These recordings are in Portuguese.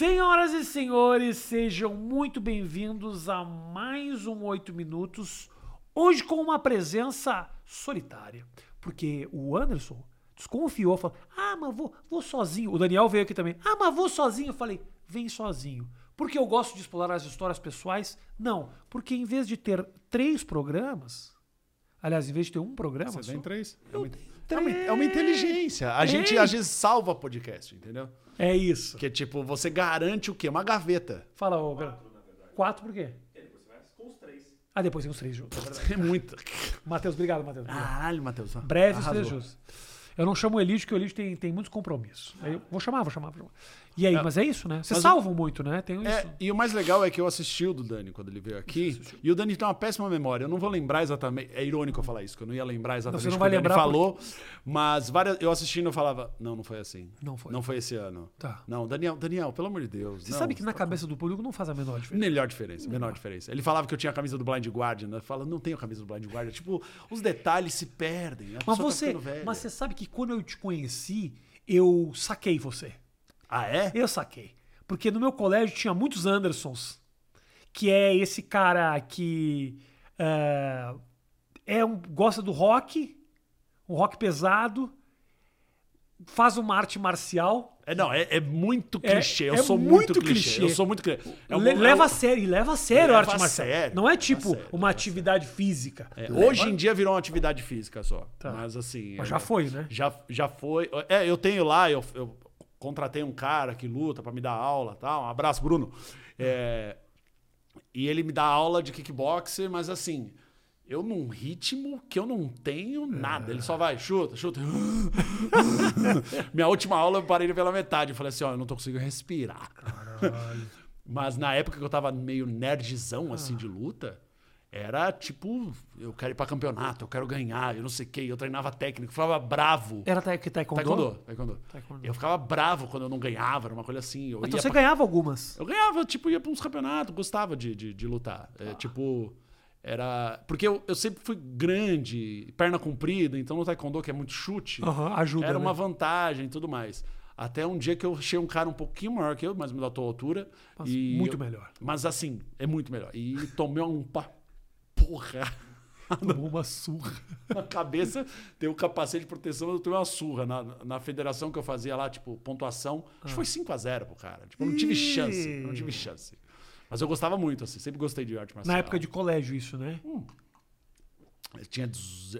Senhoras e senhores, sejam muito bem-vindos a mais um 8 Minutos. Hoje com uma presença solitária. Porque o Anderson desconfiou, falou: Ah, mas vou, vou sozinho. O Daniel veio aqui também. Ah, mas vou sozinho. Eu falei: Vem sozinho. Porque eu gosto de explorar as histórias pessoais? Não. Porque em vez de ter três programas, aliás, em vez de ter um programa, Você só, tem três? É eu uma, é uma- é uma inteligência. A gente Três. às vezes salva podcast, entendeu? é isso. Que tipo, você garante o quê? Uma gaveta. Fala, ô, Gra- Quatro por quê? Ah, depois tem os três juntos. é. É muito. Matheus, obrigado, Matheus. Caralho, Matheus. Breve os três juntos. Eu não chamo o Elite, porque o Elite tem, tem muitos compromissos. Aí eu vou chamar, vou chamar, vou chamar. E aí, É. mas é isso, né? Vocês salvam muito, né? Tem isso. É, e o mais legal é que eu assisti o do Dani quando ele veio aqui. E o Dani tem uma péssima memória. Eu não vou lembrar exatamente. É irônico eu falar isso, que eu não ia lembrar exatamente Você não o que vai o Dani lembrar falou. Mas várias, eu assistindo eu falava: Não, não foi assim. Não foi. Não foi esse ano. Tá. Não, Daniel, Daniel, pelo amor de Deus. Você não, sabe que na tá- cabeça do público não faz a menor diferença. Melhor diferença, menor diferença. Ele falava que eu tinha a camisa do Blind Guardian. Né? Fala, não tenho a camisa do Blind Guardian. Tipo, os detalhes se perdem. Mas tá você, velha. mas você sabe que quando eu te conheci, eu saquei você. Ah, é? Eu saquei. Porque no meu colégio tinha muitos Andersons, que é esse cara que é, é um, gosta do rock, um rock pesado, faz uma arte marcial, É, não, é, é muito É- clichê. Eu é sou muito muito clichê. clichê. Eu sou muito clichê. É um- le- leva a sério, leva a sério a arte marcial. sério, Não é tipo sério, uma atividade física. É, hoje em dia virou uma atividade física só. Tá. Mas assim. Mas é- já foi, né? Já, já foi. É, eu tenho lá, eu, eu contratei um cara que luta pra me dar aula tal. Um abraço, Bruno. É, e ele me dá aula de kickboxer, mas assim. Eu num ritmo que eu não tenho nada. Ele só vai, chuta, chuta. Minha última aula eu parei pela metade. Eu falei assim, ó, eu não tô conseguindo respirar. Mas na época que eu tava meio nerdzão, assim, de luta, era tipo, eu quero ir pra campeonato, eu quero ganhar, eu não sei o quê. Eu treinava técnico, ficava bravo. Era ta- taekwondo? Taekwondo, taekwondo. Taekwondo. Eu ficava bravo quando eu não ganhava, era uma coisa assim. Então você pra- ganhava algumas. eu ganhava, tipo, ia pra uns campeonatos, gostava de, de, de lutar. Ah. É, tipo, era... Porque eu, eu sempre fui grande, perna comprida, então no taekwondo, que é muito chute, Aham, ajuda, era né? uma vantagem e tudo mais. Até um dia que eu achei um cara um pouquinho maior que eu, mas da tua altura. Mas muito eu- melhor. Mas assim, é muito melhor. E tomei um pa... Porra! Tomou uma surra. na cabeça, tem o capacete de proteção, eu tomei uma surra. Na, na federação que eu fazia lá, tipo, pontuação, acho que foi 5x0 pro cara. Tipo, eu não tive Ih. chance, eu não tive chance. Mas eu gostava muito, assim, sempre gostei de arte marcial. Na época de colégio, isso, né? Eu tinha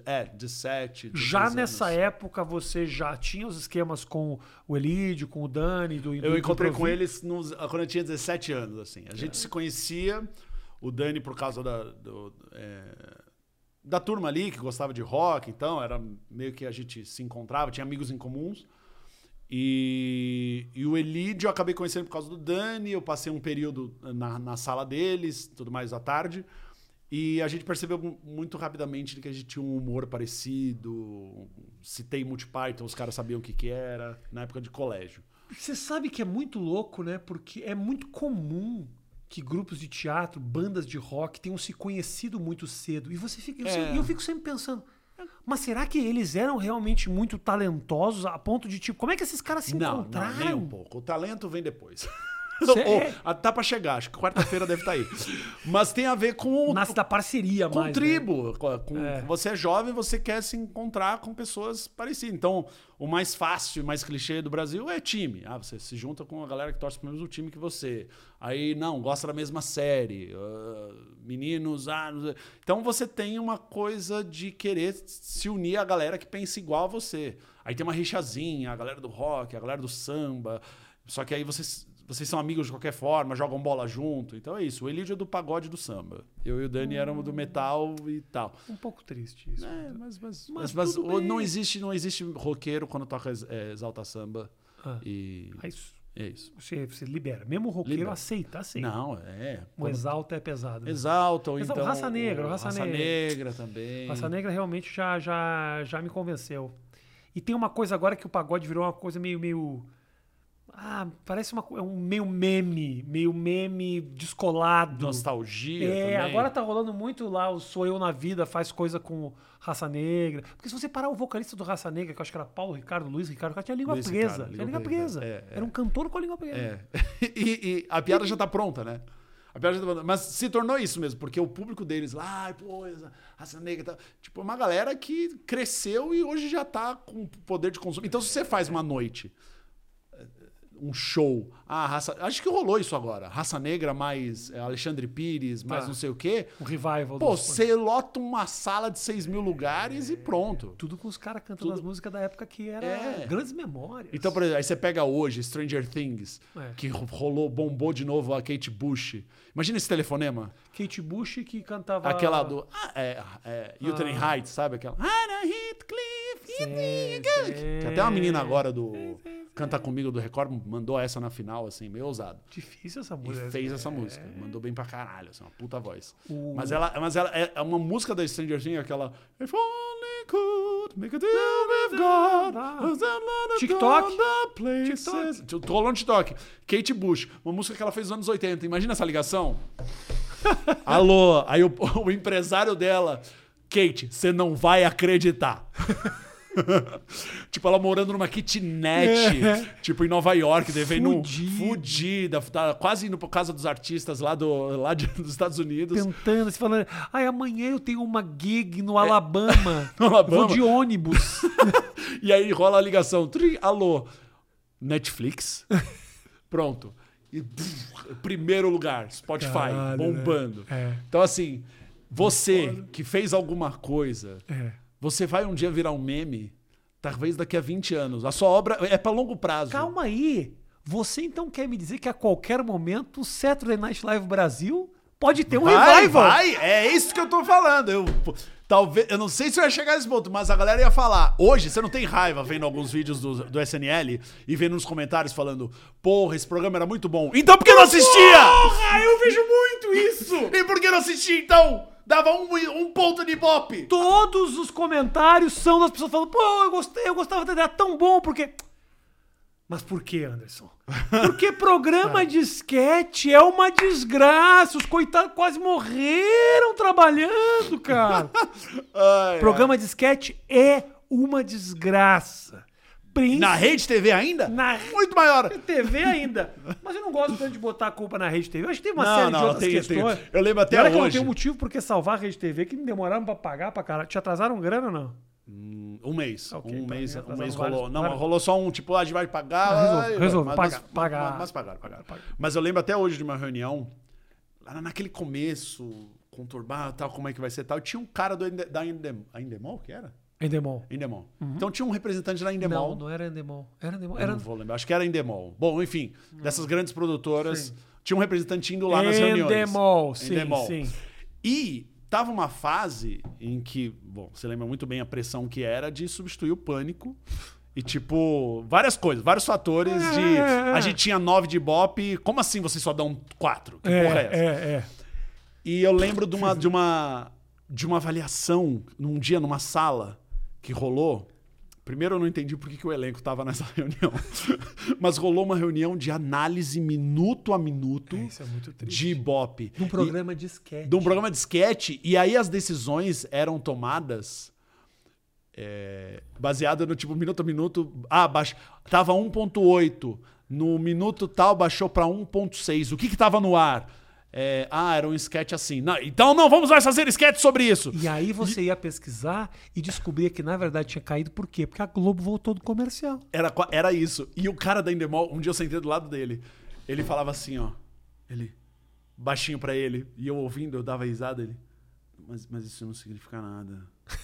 é, 17, 16 Já anos. nessa época você já tinha os esquemas com o Elidio, com o Dani, do Eu do encontrei com eles nos- quando eu tinha 17 anos, assim. A gente se conhecia, o Dani por causa da, do, é, da turma ali, que gostava de rock, então era meio que a gente se encontrava, tinha amigos em comuns. E, e o Elidio eu acabei conhecendo por causa do Dani, eu passei um período na, na sala deles, tudo mais à tarde. E a gente percebeu mu- muito rapidamente que a gente tinha um humor parecido. Citei Multipython, os caras sabiam o que, que era, na época de colégio. Você sabe que é muito louco, né? Porque é muito comum que grupos de teatro, bandas de rock tenham se conhecido muito cedo. E você fica, eu, É. sempre- eu fico sempre pensando, mas será que eles eram realmente muito talentosos a ponto de tipo, como é que esses caras se Não, encontraram? não, nem um pouco. O talento vem depois. Ou, ah, tá pra chegar, acho que quarta-feira deve estar aí. Mas tem a ver com Nasce da parceria com mais. né? tribo. Com, com- É. Você é jovem, você quer se encontrar com pessoas parecidas. Então, o mais fácil e mais clichê do Brasil é time. Ah, você se junta com a galera que torce pro mesmo time que você. Aí, não, gosta da mesma série. ah, meninos, ah, não sei. Então você tem uma coisa de querer se unir à galera que pensa igual a você. Aí tem uma rixazinha, a galera do rock, a galera do samba. Só que aí vocês, vocês são amigos de qualquer forma, jogam bola junto. Então é isso. O Elidio é do pagode do samba. Eu e o Dani éramos do metal e tal. Um pouco triste isso. É, mas, mas, Mas mas, não existe não existe roqueiro quando toca é, exalta samba. Ah. E É isso. é isso. Você, você libera. Mesmo o roqueiro Libera. aceita, aceita. Não, é. O exalta é pesado. né? Exalta, ou Exalta, então. Raça Negra, o Raça Raça Negra. Negra também. Raça Negra realmente já, já, já me convenceu. E tem uma coisa agora que o pagode virou uma coisa meio. meio Ah, parece uma, é um meio meme, meio meme descolado. Nostalgia É, também. agora tá rolando muito lá o Sou Eu na Vida, faz coisa com Raça Negra. Porque se você parar o vocalista do Raça Negra, que eu acho que era Paulo Ricardo, Luiz Ricardo, o cara tinha língua Luiz presa. Ricardo, tinha língua língua presa. É, é. Era um cantor com a língua presa. É. E, e a piada já tá pronta, né? A piada já tá pronta. Mas se tornou isso mesmo, porque o público deles lá, ai, pô, raça negra. Tá... Tipo, uma galera que cresceu e hoje já tá com poder de consumo. Então, se você faz uma noite, um show, ah, raça. Acho que rolou isso agora. Raça Negra mais eh, Alexandre Pires, mais Tá. não sei o quê. Um revival. Pô, você lota uma sala de 6 mil lugares e pronto. Tudo com os caras cantando as músicas da época que era É. grandes memórias. Então, por exemplo, aí você pega hoje Stranger Things, É. que ro- rolou, bombou de novo a Kate Bush. Imagina esse telefonema. Kate Bush que cantava. Aquela do. Ah, é, é, Wuthering Ah. Heights, sabe? Aquela. Hannah Heathcliff, Heathcliff. sei. Que até uma menina agora do Canta Comigo do Record mandou essa na final, assim, meio ousado. Difícil essa E música. fez essa música. Mandou bem pra caralho, assim, uma puta voz. O- Mas ela, mas ela é é uma música da Stranger Things, aquela. If only could make a deal with God. TikTok? Places- Tô rolando no TikTok. Kate Bush, uma música que ela fez nos anos 80. Imagina essa ligação. Alô, aí o, o empresário dela, Kate, você não vai acreditar. tipo, ela morando numa kitnet, tipo, em Nova York, devendo Fudido. fudida, tá quase indo pra casa dos artistas lá, do, lá de- dos Estados Unidos. Tentando, assim, falando. Ai, amanhã eu tenho uma gig no Alabama. No Alabama. Vou de ônibus. E aí rola a ligação. Tri, alô, Netflix? Pronto. E pff, primeiro lugar, Spotify, Caralho, bombando. né? É. Então, assim, você que fez alguma coisa, É. você vai um dia virar um meme, talvez daqui a 20 anos. A sua obra é pra longo prazo. Calma aí. Você então quer me dizer que a qualquer momento o Saturday Night Live Brasil pode ter um Vai, revival? vai, é isso que eu tô falando. Eu, talvez, eu não sei se eu ia chegar nesse ponto, mas a galera ia falar. Hoje, você não tem raiva vendo alguns vídeos do, do SNL e vendo nos comentários falando: Porra, esse programa era muito bom. Então por que não assistia? Porra, eu vejo muito isso! E por que não assistia então? Dava um, um ponto de ibope. Todos os comentários são das pessoas falando, pô, eu gostei, eu gostava dele, era tão bom, porque. Mas por que, Anderson? Porque programa de sketch é uma desgraça. Os coitados quase morreram trabalhando, cara. Ai, Programa de sketch é uma desgraça. Príncipe Na rede TV ainda? Na Muito maior. TV ainda. Mas eu não gosto tanto de botar a culpa na Rede TV. Eu acho que tem uma Não, série não, de outras tem- questões. tem- eu lembro até E olha que eu não hoje. tenho motivo porque salvar a Rede TV, que me demoraram pra pagar pra caralho. Te atrasaram grana ou não? Um mês. Ok, um pra mês, um mês vários- rolou. Não, vários. rolou só um, tipo, a gente vai pagar. Ah, resolve, resolve, mas, paga, mas, paga. Mas, pagaram, pagaram. Mas eu lembro até hoje de uma reunião, lá naquele começo, conturbado, tal, como é que vai ser tal. Tinha um cara do, Endemol que era? Endemol. Endemol. Então tinha um representante da Endemol. Não, não era Endemol. Era Endemol. Era não vou lembrar, acho que era Endemol. Bom, enfim, dessas grandes produtoras, tinha um representante indo lá nas reuniões. Endemol, sim, Endemol. sim. E tava uma fase em que, bom, você lembra muito bem a pressão que era de substituir o pânico. E, tipo, várias coisas, vários fatores de. É. A gente tinha nove de Ibope. Como assim vocês só dão quatro? Que É, porra é essa? é, é. E eu lembro de uma, de uma, de uma avaliação num dia, numa sala, que rolou. Primeiro eu não entendi por que, que o elenco tava nessa reunião. Mas rolou uma reunião de análise minuto a minuto Isso é muito triste. de Ibope. Num programa de sketch. De um programa de sketch. E aí as decisões eram tomadas é, baseada no tipo minuto a minuto. Ah, baixa, tava 1.8. No minuto tal baixou pra 1.6. O que que tava no ar? É, ah, era um sketch assim. Não, então não vamos mais fazer sketch sobre isso. E aí você ia pesquisar e descobria que na verdade tinha caído por quê? Porque a Globo voltou do comercial. Era, era isso. E o cara da Endemol, um dia eu sentei do lado dele. Ele falava assim, ó. Ele, baixinho pra ele. E eu ouvindo, eu dava risada. Ele, mas, mas isso não significa nada.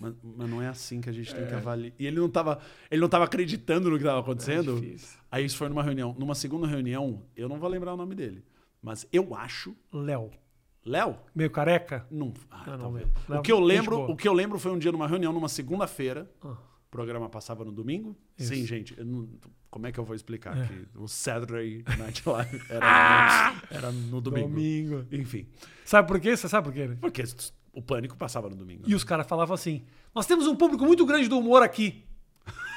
Mas, mas não é assim que a gente tem que avaliar. E ele não tava, ele não tava acreditando no que tava acontecendo. É. Aí isso foi numa reunião. Numa segunda reunião, eu não vou lembrar o nome dele. Mas eu acho. Léo. Léo? Meio careca? Não. Ah, Ah, não talvez. lembro. O Léo, que eu lembro, o que eu lembro foi um dia numa reunião, numa segunda-feira. Ah. O programa passava no domingo? Isso. Sim, gente. não- como é que eu vou explicar que o Saturday Night Live era, era no domingo. Domingo. Enfim. Sabe por quê? Você sabe por quê? né? Porque o pânico passava no domingo. E os caras falavam assim: Nós temos um público muito grande do humor aqui.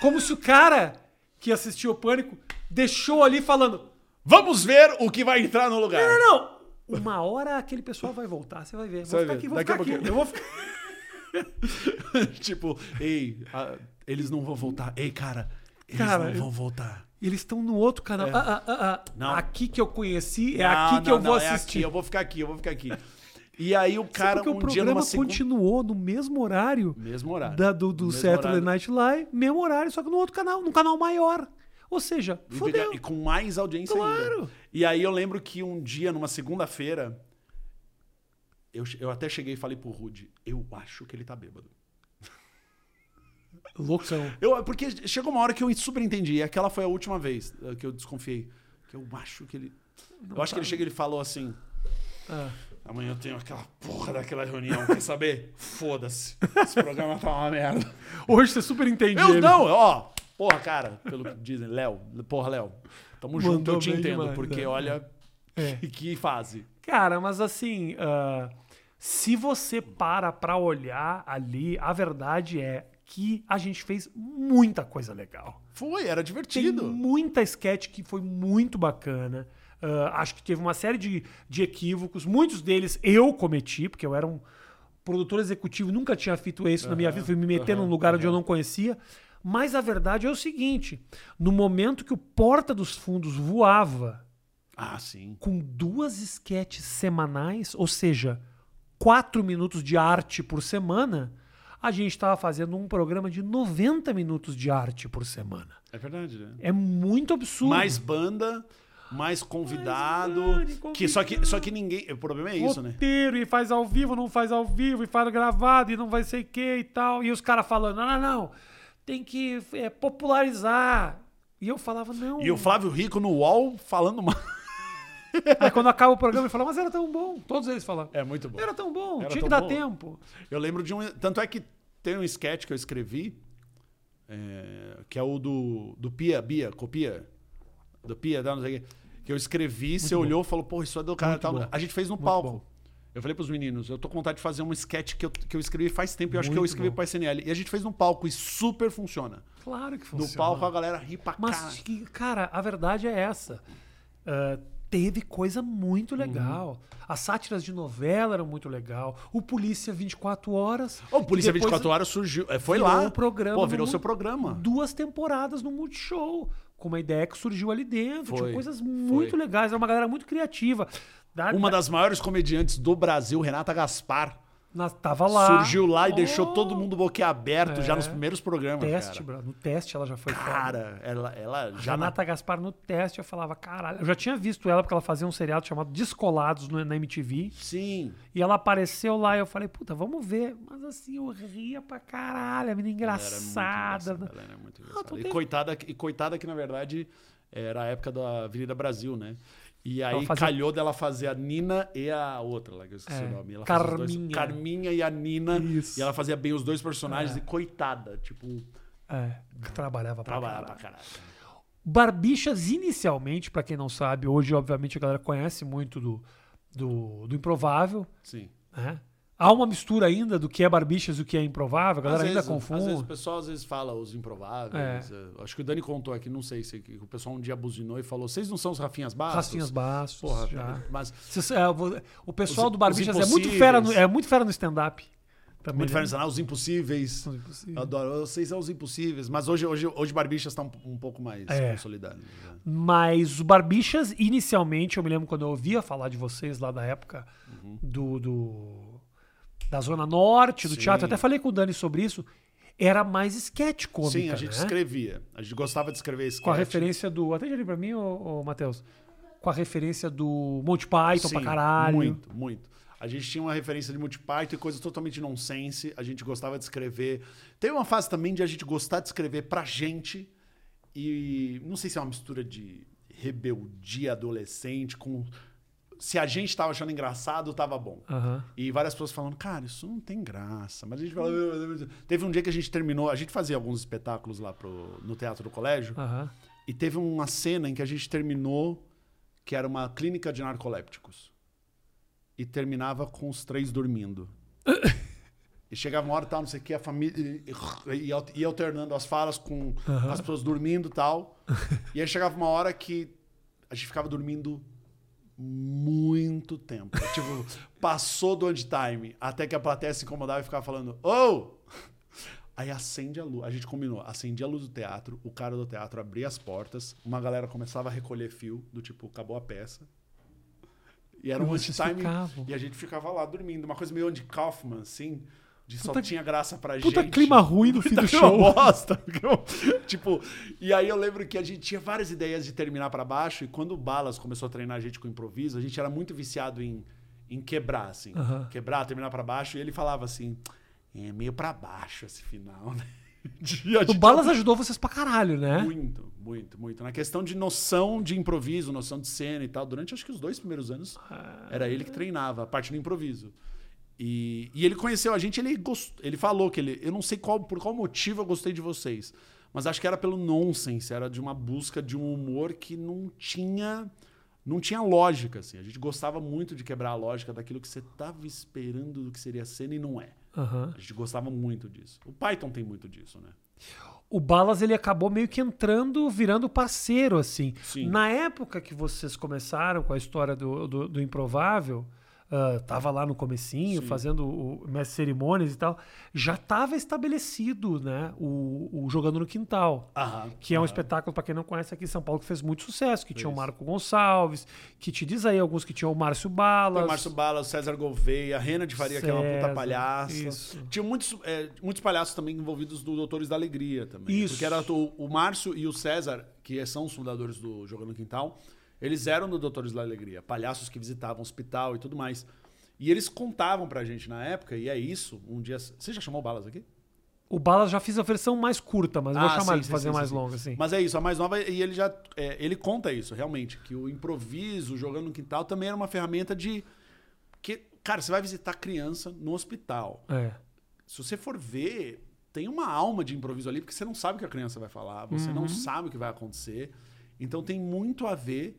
Como se o cara que assistiu o Pânico deixou ali falando: Vamos ver o que vai entrar no lugar. Não, não, não. Uma hora aquele pessoal vai voltar, você vai ver. Você Vou vai ficar aqui, vou Daqui ficar aqui. Eu vou ficar. tipo, ei, a- eles não vão voltar. Ei, cara, eles Cara, não vão voltar. Eles estão no outro canal. Ah, ah, ah, ah. É. Não. Aqui que eu conheci, é Não, aqui que não, eu vou não, é assistir. aqui, eu vou ficar aqui, eu vou ficar aqui. E aí o cara, Porque um o dia numa segunda... continuou no mesmo horário Mesmo horário. da- do, do Mesmo Saturday horário. Night Live, mesmo horário, só que no outro canal, num canal maior. Ou seja, E fica- E com mais audiência Claro. ainda. E aí eu lembro que um dia, numa segunda-feira, eu, eu até cheguei e falei pro Rude, eu acho que ele tá bêbado. Loucão. Eu, porque chegou uma hora que eu super entendi. E aquela foi a última vez eh, que eu desconfiei. Que eu acho que ele. eu acho que ele chega e ele falou assim: Ah. amanhã eu tenho aquela porra daquela reunião. Quer saber? Foda-se. Esse programa tá uma merda. Hoje você super entende Eu ele. não, ó. Porra, cara, pelo que dizem, Léo, porra, Léo, tamo junto, Mandou eu te entendo, demais, porque né? olha É. que, fase. Cara, mas assim, ah, se você para pra olhar ali, a verdade é que a gente fez muita coisa legal. Foi, era Tem divertido. muita sketch que foi muito bacana. Ah, acho que teve uma série de, de equívocos. Muitos deles eu cometi, porque eu era um produtor executivo, nunca tinha feito isso na minha vida, fui me meter aham, num lugar onde eu não conhecia. Mas a verdade é o seguinte: no momento que o Porta dos Fundos voava Ah, sim. com duas sketches semanais, ou seja, quatro minutos de arte por semana, a gente estava fazendo um programa de 90 minutos de arte por semana. É verdade, né? É muito absurdo. Mais banda, mais convidado. Mais banda, que, só, que, só que ninguém. O problema é isso, né? roteiro e faz ao vivo, não faz ao vivo, e faz gravado e não vai sei o que e tal. E os caras falando, não, não, não, tem que é, popularizar. E eu falava, não. E o Flávio Rico no UOL falando mal. Aí quando acaba o programa, ele fala, mas era tão bom. Todos eles falam. É muito bom. Era tão bom, Era tinha tão que dar bom. tempo. Eu lembro de um. Tanto é que tem um sketch que eu escrevi, é, que é o do, do Pia, Bia, copia. Do Pia, não sei o quê. Que eu escrevi, você bom. olhou e falou, pô, isso é do cara Muito tal. bom. A gente fez no Muito palco. bom. Eu falei pros meninos, eu tô com vontade de fazer um sketch que eu, que eu escrevi faz tempo, e eu acho que eu escrevi bom. pro SNL. E a gente fez no palco e super funciona. Claro que No funciona. palco a galera ri pra Mas, cara. que, cara, a verdade é essa. Ah, teve coisa muito legal. Uhum. As sátiras de novela eram muito legal. O Polícia 24 Horas. O Polícia que depois 24 Horas surgiu. é, Foi virou lá. um programa Pô, virou no- seu programa. Duas temporadas no Multishow. Com uma ideia que surgiu ali dentro. Tinha Foi, coisas muito foi. legais. Era uma galera muito criativa. Da- Uma da- das maiores comediantes do Brasil, Renata Gaspar, na- tava lá. surgiu lá e Oh, deixou todo mundo boquiaberto já É. nos primeiros programas. Teste, cara. bro. No teste ela já foi foda. Cara, ela, ela já na Renata Gaspar no teste, eu falava, caralho. Eu já tinha visto ela porque ela fazia um seriado chamado Descolados no- na MTV. Sim. E ela apareceu lá e eu falei, puta, vamos ver. Mas assim, eu ria pra caralho, a menina Ela era muito engraçada. engraçada, Ela era muito engraçada. então e, teve- coitada, e coitada que, na verdade, era a época da Avenida Brasil, né? E aí fazia- calhou dela fazer a Nina e a outra, lá que eu esqueci É, o nome. Ela os dois- Carminha. Carminha e a Nina. Isso. E ela fazia bem os dois personagens É. e coitada, tipo, É, trabalhava pra trabalhava caralho. pra caralho. Barbixas, inicialmente, pra quem não sabe, hoje, obviamente, a galera conhece muito do, do, do improvável, Sim. né? Há uma mistura ainda do que é Barbixas e o que é improvável, a galera Às ainda vezes, Às vezes confunde. o pessoal às vezes fala os improváveis. é, Acho que o Dani contou aqui, não sei se o pessoal um dia buzinou e falou: vocês não são os Rafinhas Bastos? Racinhas Bastos, Porra, já. mas Cês- é, o pessoal Os- do Barbixas os é muito fera no, é muito fera no stand-up. Também, muito né? diferente, os impossíveis. Os impossíveis. Eu adoro. Vocês são os impossíveis. Mas hoje, hoje, hoje Barbichas tá um, um pouco mais É. consolidado. né? Mas o Barbixas, inicialmente, eu me lembro quando eu ouvia falar de vocês lá da época do, do- da Zona Norte, do Sim. teatro, até falei com o Dani sobre isso, era mais sketch cômica, Sim, a gente né? escrevia. A gente gostava de escrever sketch. Com a referência do... Atende ali pra mim, ô, ô, Matheus. Com a referência do Monty Python Sim, pra caralho. Muito, muito. A gente tinha uma referência de Monty Python e coisas totalmente nonsense. A gente gostava de escrever. Teve uma fase também de a gente gostar de escrever pra gente. E não sei se é uma mistura de rebeldia adolescente com. Se a gente tava achando engraçado, tava bom. Aham. E várias pessoas falando, cara, isso não tem graça. Mas a gente falava. Teve um dia que a gente terminou, a gente fazia alguns espetáculos lá pro, no teatro do colégio. Aham. E teve uma cena em que a gente terminou, que era uma clínica de narcolépticos. E terminava com os três dormindo. E chegava uma hora e tal, não sei o que, a família. ia, alternando as falas com, com as pessoas dormindo e tal. e aí chegava uma hora que a gente ficava dormindo muito tempo. tipo, passou do end time até que a plateia se incomodava e ficava falando: Oh! Aí acende a luz. A gente combinou. Acendia a luz do teatro, o cara do teatro abria as portas, uma galera começava a recolher fio, do tipo, acabou a peça. E era um vocês time. E a gente ficava lá dormindo. Uma coisa meio Andy Kaufman, assim. De só Puta- tinha graça pra Puta gente. clima ruim no fim Puta do show. bosta. tipo, e aí eu lembro que a gente tinha várias ideias de terminar pra baixo. E quando o Balas começou a treinar a gente com improviso, a gente era muito viciado em, em quebrar, assim. Aham. Quebrar, terminar pra baixo. E ele falava assim: é meio pra baixo esse final, né? O Balas ajudou vocês pra caralho, né? muito, muito, muito. Na questão de noção de improviso, noção de cena e tal, durante acho que os dois primeiros anos era ele que treinava a parte do improviso. E, e ele conheceu a gente, ele gost... ele falou que ele, eu não sei qual por qual motivo eu gostei de vocês, mas acho que era pelo nonsense, era de uma busca de um humor que não tinha não tinha lógica assim. A gente gostava muito de quebrar a lógica daquilo que você estava esperando do que seria a cena e não é. Aham. A gente gostava muito disso. O Python tem muito disso, né? O Balas ele acabou meio que entrando, virando parceiro, assim. Sim. Na época que vocês começaram com a história do, do, do Improvável, ah, tava lá no comecinho, Sim. fazendo o mestre cerimônias e tal, já estava estabelecido, né, o, o Jogando no Quintal. Aham. Que é um aham. espetáculo, para quem não conhece aqui em São Paulo, que fez muito sucesso. Que tinha o Isso. Marco Gonçalves, que te diz aí alguns que tinham o Márcio Balas. Tem o Márcio Bala, o César Gouveia, a Rena de Faria, que é uma puta César, palhaça. isso. Tinha muitos, é, muitos palhaços também envolvidos do Doutores da Alegria também. Isso. Porque era o, o Márcio e o César, que são os fundadores do Jogando no Quintal, eles eram do Doutores da Alegria, palhaços que visitavam o hospital e tudo mais. E eles contavam pra gente na época, e é isso, um dia... Você já chamou o Balas aqui? O Balas já fiz a versão mais curta, mas eu vou Ah, chamar sim, ele de sim, fazer sim, mais sim. longa, assim. Mas é isso, a mais nova, e ele já. é, ele conta isso, realmente, que o improviso, jogando no quintal, também era uma ferramenta de. Que, cara, você vai visitar criança no hospital. É. Se você for ver, tem uma alma de improviso ali, porque você não sabe o que a criança vai falar, você Uhum. não sabe o que vai acontecer. Então tem muito a ver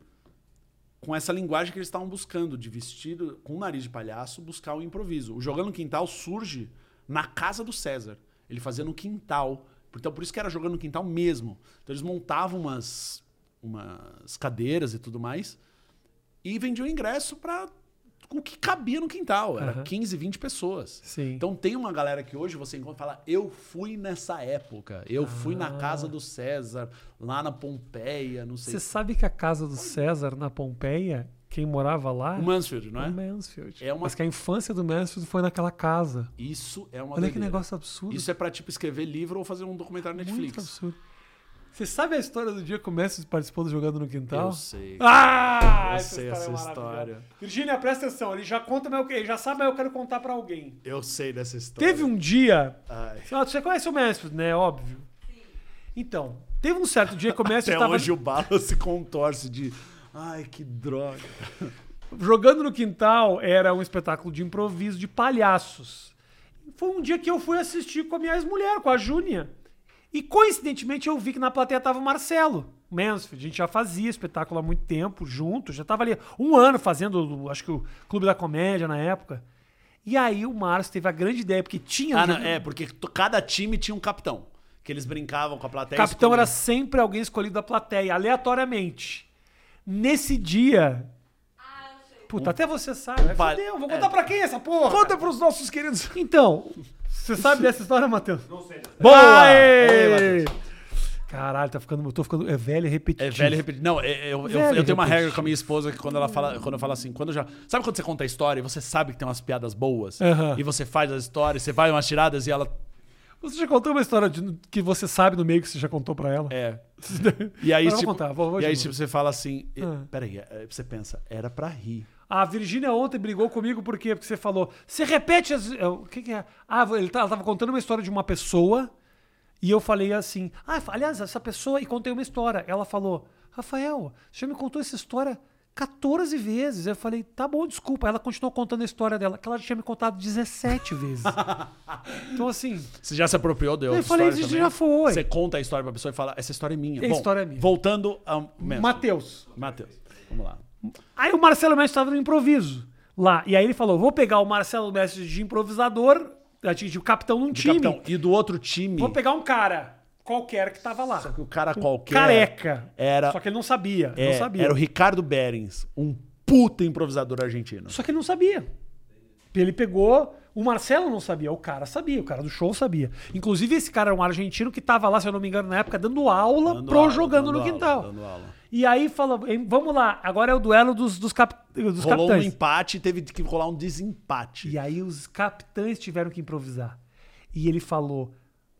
com essa linguagem que eles estavam buscando, de vestido com nariz de palhaço, buscar o improviso. O Jogando no Quintal surge na casa do César. Ele fazia no quintal. Então por isso que era jogando no quintal mesmo. Então eles montavam umas, umas cadeiras e tudo mais e vendiam ingresso para o que cabia no quintal. Era Aham. 15, 20 pessoas. Sim. Então tem uma galera que hoje você encontra e fala: Eu fui nessa época, eu fui na Ah. casa do César, lá na Pompeia, não sei. Você sabe que a casa do César na Pompeia, quem morava lá? O Mansfield, não o é? Mansfield. É uma- Mas que a infância do Mansfield foi naquela casa. Isso é uma Olha que doideira. negócio absurdo. Isso é pra, tipo, escrever livro ou fazer um documentário muito Netflix. absurdo. Você sabe a história do dia que o Mansfield participou do Jogando no Quintal? Eu sei. Ah! Eu sei essa é história. Virgínia, presta atenção. Ele já conta, mas eu, ele já sabe, mas eu quero contar pra alguém. Eu sei dessa história. Teve um dia... Ai. Ah, Você conhece o Mansfield, né? Óbvio. Então, teve um certo dia que o Mansfield Até estava hoje o Bala se contorce de. Ai, que droga. Jogando no Quintal era um espetáculo de improviso de palhaços. Foi um dia que eu fui assistir com a minha ex-mulher, com a Júnia. E coincidentemente eu vi que na plateia tava o Marcelo Mansfield. A gente já fazia espetáculo há muito tempo junto, já tava ali um ano fazendo, acho que o Clube da Comédia na época. E aí o Márcio teve a grande ideia, porque tinha. Ah, um não, é, porque cada time tinha um capitão. Que eles brincavam com a O plateia. capitão era sempre alguém escolhido da plateia, aleatoriamente. Nesse dia. Puta, até você sabe. Pa- Fudeu, vou é. contar pra quem essa porra? Conta pros nossos queridos. Então, você sabe dessa história, Matheus? Não sei. Boa! Aê! Aê, Caralho, tá ficando. Eu tô ficando. É velho e É repetitivo. velho e repetido. Não, é- eu, eu, Velho eu tenho uma repetitivo. regra com a minha esposa que quando ela fala, quando eu falo assim, quando eu já. Sabe quando você conta a história e você sabe que tem umas piadas boas? Aham. E você faz as histórias, você vai umas tiradas e ela. Você já contou uma história de- que você sabe no meio que você já contou pra ela? É. E aí, tipo, contar, vou- vou e aí tipo, você fala assim. Ah. Peraí, é, você pensa, era pra rir. A Virgínia ontem brigou comigo por quê? Porque você falou. Você repete as. é, O que, que é? Ah, ele tá- ela tava contando uma história de uma pessoa. E eu falei assim. Ah, aliás, essa pessoa. E contei uma história. Ela falou: Rafael, você já me contou essa história 14 vezes. Eu falei: tá bom, desculpa. Ela continuou contando a história dela, que ela já tinha me contado 17 vezes. então, assim. Você já se apropriou de Eu falei, isso já foi. Você conta a história pra pessoa e fala, essa história é minha. A Bom, história é minha. Voltando ao Mansfield. Matheus. Matheus, vamos lá. Aí o Marcelo Mestre estava no improviso lá. E aí ele falou: vou pegar o Marcelo Mestre de improvisador de capitão num de time. capitão. E do outro time, Vou pegar um cara qualquer que tava lá. só que o cara Um qualquer Careca. era, Só que ele não sabia. é, não sabia. era o Ricardo Berens, um puta improvisador argentino. Só que ele não sabia. Ele pegou. O Marcelo não sabia, o cara sabia, o cara do show sabia. Inclusive, esse cara era um argentino que tava lá, se eu não me engano, na época, dando aula Dando pro aula, jogando no aula, quintal. dando aula. E aí falou: "Hein, vamos lá, agora é o duelo dos, dos, cap- dos Rolou um capitães. empate e teve que rolar um desempate. E aí os capitães tiveram que improvisar. E ele falou: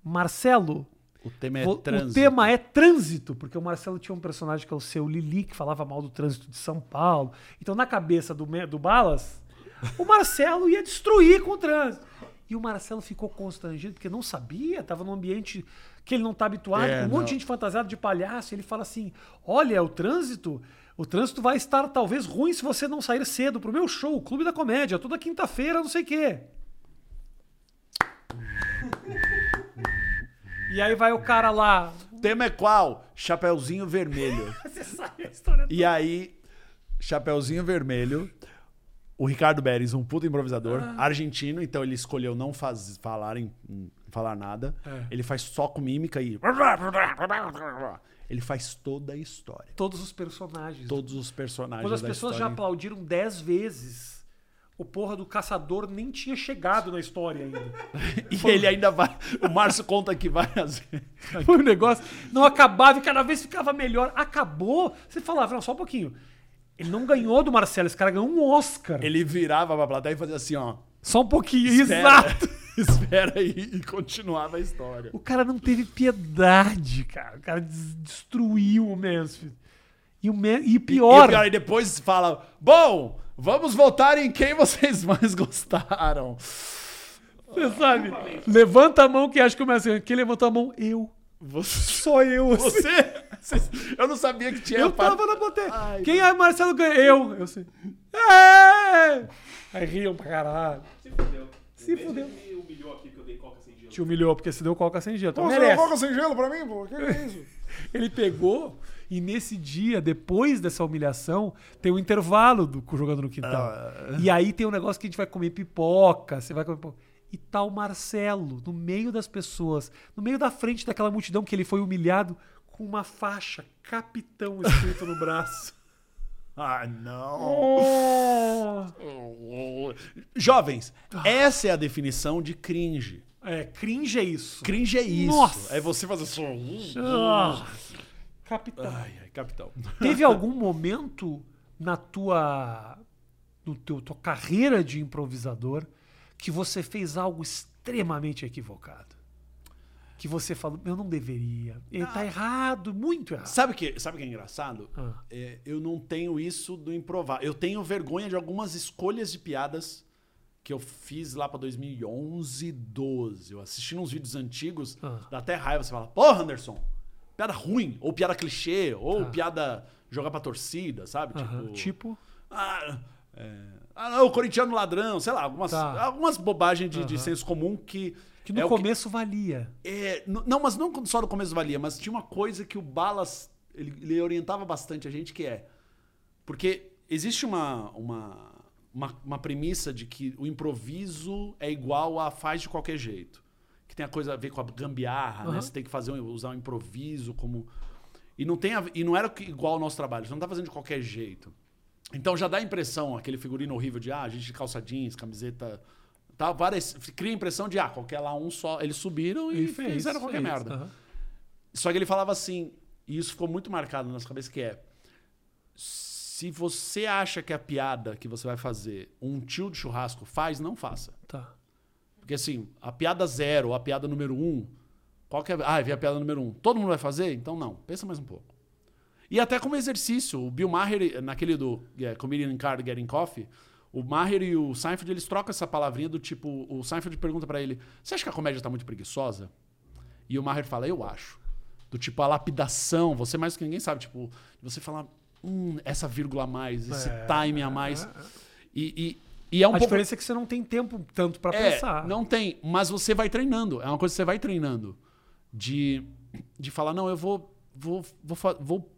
Marcelo, O tema é o trânsito. tema é trânsito, porque o Marcelo tinha um personagem que é o seu Lili, que falava mal do trânsito de São Paulo. Então, na cabeça do, do Balas, o Marcelo ia destruir com o trânsito. E o Marcelo ficou constrangido, porque não sabia, estava num ambiente que ele não está habituado, É, com um monte não. de gente fantasiada de palhaço. Ele fala assim: Olha, o trânsito. O trânsito vai estar talvez ruim se você não sair cedo pro meu show, o Clube da Comédia, toda quinta-feira, não sei o quê. E aí vai o cara lá. O tema é qual? Chapeuzinho Vermelho. Você sabe a história e aí, Chapeuzinho Vermelho, o Ricardo Berens, um puta improvisador, Ah. argentino, então ele escolheu não faz, falar, em, em falar nada. É. Ele faz só com mímica e... Ele faz toda a história. todos os personagens. Todos os personagens Quando as pessoas já história. aplaudiram dez vezes, o porra do caçador nem tinha chegado na história ainda. E ele ainda vai... O Márcio conta que várias vezes... Foi um negócio, não acabava e cada vez ficava melhor. Acabou, você falava, não, só um pouquinho. Ele não ganhou do Marcelo, esse cara ganhou um Oscar. Ele virava pra plateia e fazia assim, ó... Só um pouquinho, Espera, exato. espera aí. E continuava a história. O cara não teve piedade, cara. O cara des- destruiu o Mansfield. E, o Man- e E, pior, e o cara aí depois fala: Bom, vamos votar em quem vocês mais gostaram. você sabe? Levanta a mão quem acha que começa. Quem levantou a mão? Eu. Você. Só eu. assim. Você? Eu não sabia que tinha. Eu tava na plateia. Ai, Quem é Marcelo ganha? Eu. Eu sei. É! Aí riam pra caralho. Se fudeu. Se fudeu. Me humilhou aqui que eu dei coca sem gelo. Te humilhou porque se deu coca sem gelo. Então Pô, você merece. não coca sem gelo pra mim, pô? Que que é isso? Ele pegou e nesse dia, depois dessa humilhação, tem um intervalo do jogando no quintal. Ah. E aí tem um negócio que a gente vai comer pipoca, você vai comer pipoca. E tá o Marcelo, no meio das pessoas, no meio da frente daquela multidão que ele foi humilhado, com uma faixa capitão escrito no braço. Ah, não. Oh. Jovens, essa é a definição de cringe. É, cringe é isso. Cringe é isso. Nossa. É você fazer só. Ah, capitão. Ai, ai, capitão. Teve algum momento na tua, no teu, tua carreira de improvisador que você fez algo extremamente equivocado? Que você falou, eu não deveria. Ele tá errado, muito errado. Sabe o que, sabe que é engraçado? Ah. É, eu não tenho isso do improvar. Eu tenho vergonha de algumas escolhas de piadas que eu fiz lá pra 2011, 12. Eu assisti uns vídeos antigos, Ah. dá até raiva. Você fala, porra, Anderson, piada ruim, ou piada clichê, ou Ah. piada jogar pra torcida, sabe? Tipo, Tipo, ah, é, ah, não, o corintiano ladrão, sei lá, algumas, Tá. algumas bobagens de, de senso comum que. Que no é o que- começo valia. é, não, mas não só no começo valia, mas tinha uma coisa que o Balas ele, ele orientava bastante a gente que é porque existe uma, uma, uma, uma premissa de que o improviso é igual a faz de qualquer jeito. Que tem a coisa a ver com a gambiarra, né? Aham. Você tem que fazer um- usar o improviso como. E não, tem a- e não era igual ao nosso trabalho, você não tá fazendo de qualquer jeito. Então já dá a impressão, aquele figurino horrível de ah, a gente de calça jeans, camiseta. Tá, várias, cria a impressão de ah, qualquer lá um só. Eles subiram e, Ele fez, fizeram qualquer fez, merda. aham. Só que ele falava assim, e isso ficou muito marcado na nossa cabeça, que é se você acha que a piada que você vai fazer um tio de churrasco faz, não faça. Tá. Porque assim, a piada zero a piada número um, qual que é? Ah, vi a piada número um. Todo mundo vai fazer? Então não, pensa mais um pouco. E até como exercício, o Bill Maher, naquele do yeah, Comedian in Car Getting Coffee, o Maher e o Seinfeld, eles trocam essa palavrinha do tipo, o Seinfeld pergunta pra ele, você acha que a comédia tá muito preguiçosa? E o Maher fala, eu acho. Do tipo, a lapidação, você mais do que ninguém sabe, tipo, você falar, hum, essa vírgula a mais, esse É, time a mais. E, e, e é um a pouco... diferença é que você não tem tempo tanto pra É, pensar. não tem, mas você vai treinando. É uma coisa que você vai treinando. De, de falar, não, eu vou, vou, vou, vou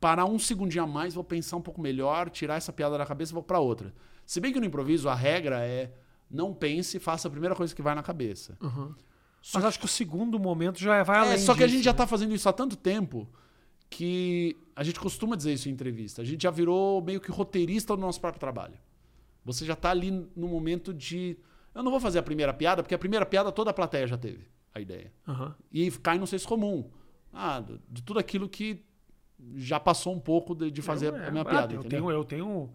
parar um segundinho a mais, vou pensar um pouco melhor, tirar essa piada da cabeça e vou pra outra. Se bem que no improviso a regra é Não pense, faça a primeira coisa que vai na cabeça. Mas acho que o segundo momento já vai além É, só que a gente já né? tá fazendo isso há tanto tempo que a gente costuma dizer isso em entrevista. A gente já virou meio que roteirista do nosso próprio trabalho. Você já tá ali no momento de. Eu não vou fazer a primeira piada, porque a primeira piada toda a plateia já teve a ideia. Aham. E cai no senso comum. Ah, de tudo aquilo que já passou um pouco de, de fazer Eu- a minha é, piada. eu entendeu? tenho, eu tenho.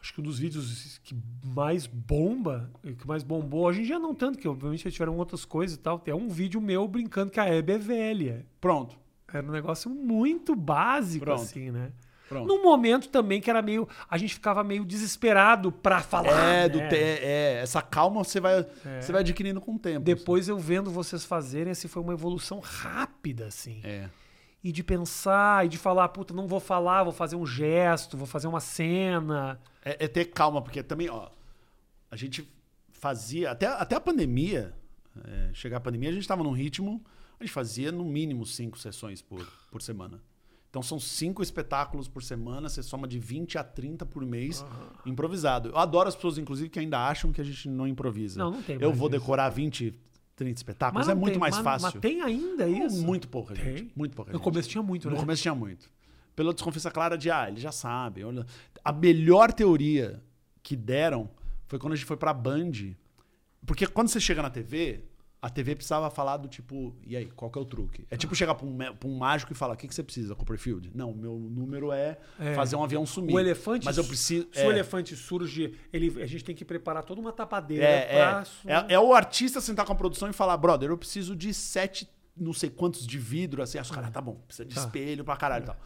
Acho que um dos vídeos que mais bomba, que mais bombou, hoje em dia não tanto, que obviamente já tiveram outras coisas e tal. Tem um vídeo meu brincando que a Hebe é velha. Pronto. Era um negócio muito básico, Pronto. assim, né? Pronto. Num momento também que era meio. A gente ficava meio desesperado pra falar. É, do né? te- é, essa calma você vai, você vai adquirindo com o tempo. Depois eu vendo vocês fazerem, assim, foi uma evolução rápida, assim. assim. É. E de pensar, e de falar, puta, não vou falar, vou fazer um gesto, vou fazer uma cena. É, é ter calma, porque também, ó, a gente fazia, até, até a pandemia, é, chegar a pandemia, a gente estava num ritmo, a gente fazia no mínimo cinco sessões por, por semana. Então são cinco espetáculos por semana, você soma de 20 a 30 por mês, improvisado. Eu adoro as pessoas, inclusive, que ainda acham que a gente não improvisa. Não, não tem Eu vou isso. decorar 20, 30 espetáculos, não é muito tem- mais mas- fácil. Mas tem ainda isso? Muito pouca Tem. gente. Muito pouca No gente. começo tinha muito, No né? começo tinha muito. Pela desconfiança clara de, ah, eles já sabem. olha. A melhor teoria que deram foi quando a gente foi pra Band. Porque quando você chega na TV, a TV precisava falar do tipo, e aí, qual que é o truque? É tipo chegar pra um, pra um mágico e falar, o que, que você precisa, Copperfield? Não, meu número é, É. fazer um avião sumir. O elefante, Mas eu preciso... se é. o elefante surge, ele, a gente tem que preparar toda uma tapadeira É, pra... é, é, é o artista sentar com a produção e falar, brother, eu preciso de sete, não sei quantos de vidro, assim, os caras, tá bom, precisa de Tá. espelho pra caralho e tal.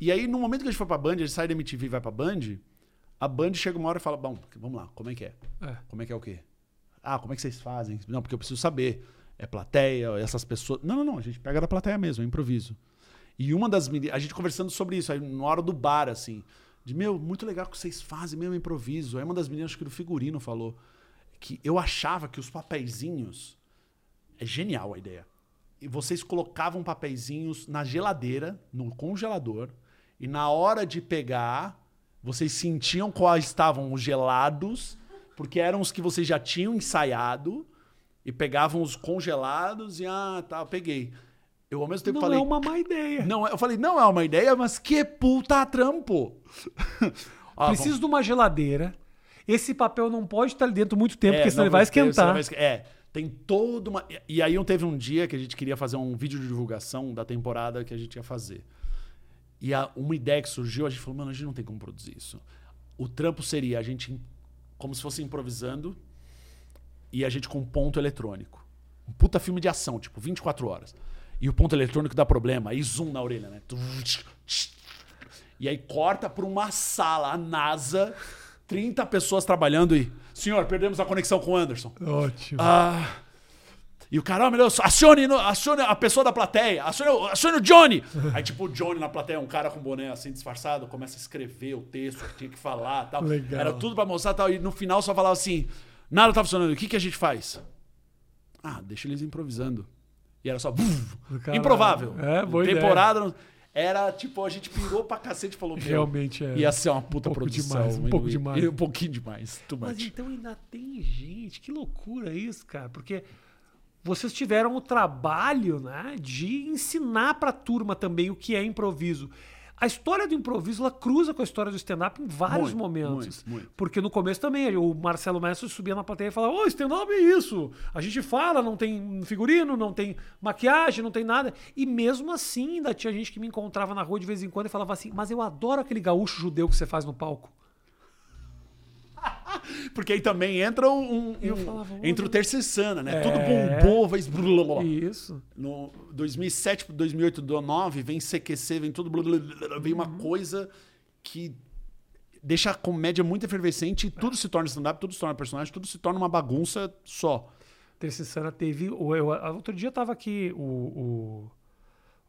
E aí, no momento que a gente foi pra Band, a gente sai da MTV e vai pra Band, a Band chega uma hora e fala, bom, vamos lá, como é que é? É. Como é que é o quê? Ah, como é que vocês fazem? Não, porque eu preciso saber. É plateia, essas pessoas. Não, não, não, a gente pega da plateia mesmo, é improviso. E uma das meninas, a gente conversando sobre isso, aí na hora do bar, assim, de meu, muito legal que vocês fazem mesmo improviso. Aí uma das meninas, acho que do figurino, falou que eu achava que os papeizinhos. É genial a ideia. E vocês colocavam papeizinhos na geladeira, no congelador, e na hora de pegar, vocês sentiam quais estavam os gelados, porque eram os que vocês já tinham ensaiado, e pegavam os congelados e, ah, tá, peguei. Eu ao mesmo tempo Não falei. é uma má ideia. Não, eu falei, não é uma ideia, mas que puta trampo. Ah, Preciso de uma geladeira. Esse papel não pode estar ali dentro muito tempo, É, porque senão não, ele vai esquentar. vai É, tem toda uma. E aí teve um dia que a gente queria fazer um vídeo de divulgação da temporada que a gente ia fazer. E a- uma ideia que surgiu, a gente falou, mano, a gente não tem como produzir isso. O trampo seria a gente, como se fosse improvisando, e a gente com um ponto eletrônico. Um puta filme de ação, tipo, 24 horas. E o ponto eletrônico dá problema, aí zoom na orelha, né? E aí corta pra uma sala, a NASA, 30 pessoas trabalhando e. Senhor, perdemos a conexão com o Anderson. Ótimo. Ah. E o cara, oh, meu Deus, acione, acione a pessoa da plateia, acione, o- acione o Johnny. Aí, tipo, o Johnny na plateia, um cara com boné assim disfarçado, começa a escrever o texto que tinha que falar tal. Legal. Era tudo pra mostrar tal. E no final só falava assim: nada tá funcionando, o que, que a gente faz? Ah, deixa eles improvisando. E era só. improvável. É, boa ideia. Temporada. não- Era tipo, a gente pirou pra cacete e falou: meu, Realmente é. Ia ser uma puta Um produção. demais, um pouco demais. Um pouquinho demais. Mas então ainda tem gente. Que loucura isso, cara. Porque vocês tiveram o trabalho, né, de ensinar pra turma também o que é improviso. A história do improviso ela cruza com a história do stand-up em vários Muito, momentos. muito, muito. Porque no começo também, o Marcelo Mestre subia na plateia e falava: Ô, stand-up é isso. A gente fala, não tem figurino, não tem maquiagem, não tem nada. E mesmo assim, ainda tinha gente que me encontrava na rua de vez em quando e falava assim: Mas eu adoro aquele gaúcho judeu que você faz no palco. Porque aí também entra um. um- Eu falava, entra o terceiro né? É. Tudo bombou, vai. blululul. Isso. No 2007 para 2008, 2009, vem CQC, vem tudo. blululul, Vem uma coisa que deixa a comédia muito efervescente e tudo se torna stand-up, tudo se torna personagem, tudo se torna uma bagunça só. Terceira Sana teve. Eu, a- outro dia tava aqui o, o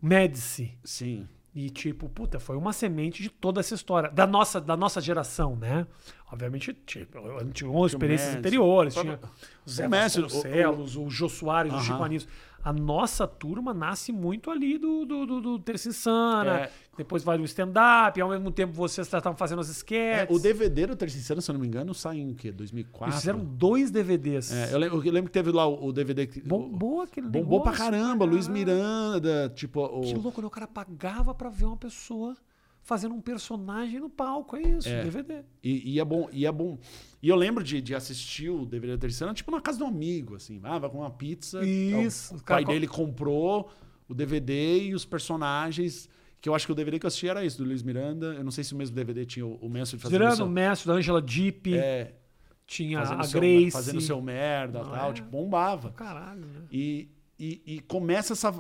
Médici. Sim. E, tipo, puta, foi uma semente de toda essa história. Da nossa, da nossa geração, né? Obviamente, tipo, eu tinha experiências anteriores. O Tinha o Zé o Médici, o- Vasconcelos, o, Jô Soares, o Aham. Chico Anísio. A nossa turma nasce muito ali do, do, do, do Terça Insana, É. depois vai no stand-up, e ao mesmo tempo vocês estavam fazendo as É, sketches. o DVD do Terceiro se eu não me engano, sai em o quê? 2004? Eles fizeram dois DVDs. É, eu, lembro, eu lembro que teve lá o, o DVD que. Bombou aquele Bombou pra negócio, caramba, Luiz caralho. Miranda, tipo. O, Que louco, né? O cara pagava pra ver uma pessoa fazendo um personagem no palco. É isso, É. DVD. E, e é bom, e é bom. E eu lembro de, de assistir o DVD do Terceiro, tipo na casa de um amigo, assim. Ah, vai com uma pizza. Isso, O o pai cara dele comprou o DVD e os personagens. Que eu acho que o DVD que eu assisti era isso, do Luiz Miranda. Eu não sei se o mesmo DVD tinha o, o Mestre fazendo Tirando o Mestre da Angela Deep, é, tinha a seu, Grace. fazendo seu merda Não tal. é? Tipo, bombava. Caralho, né? E, e, e começa essa.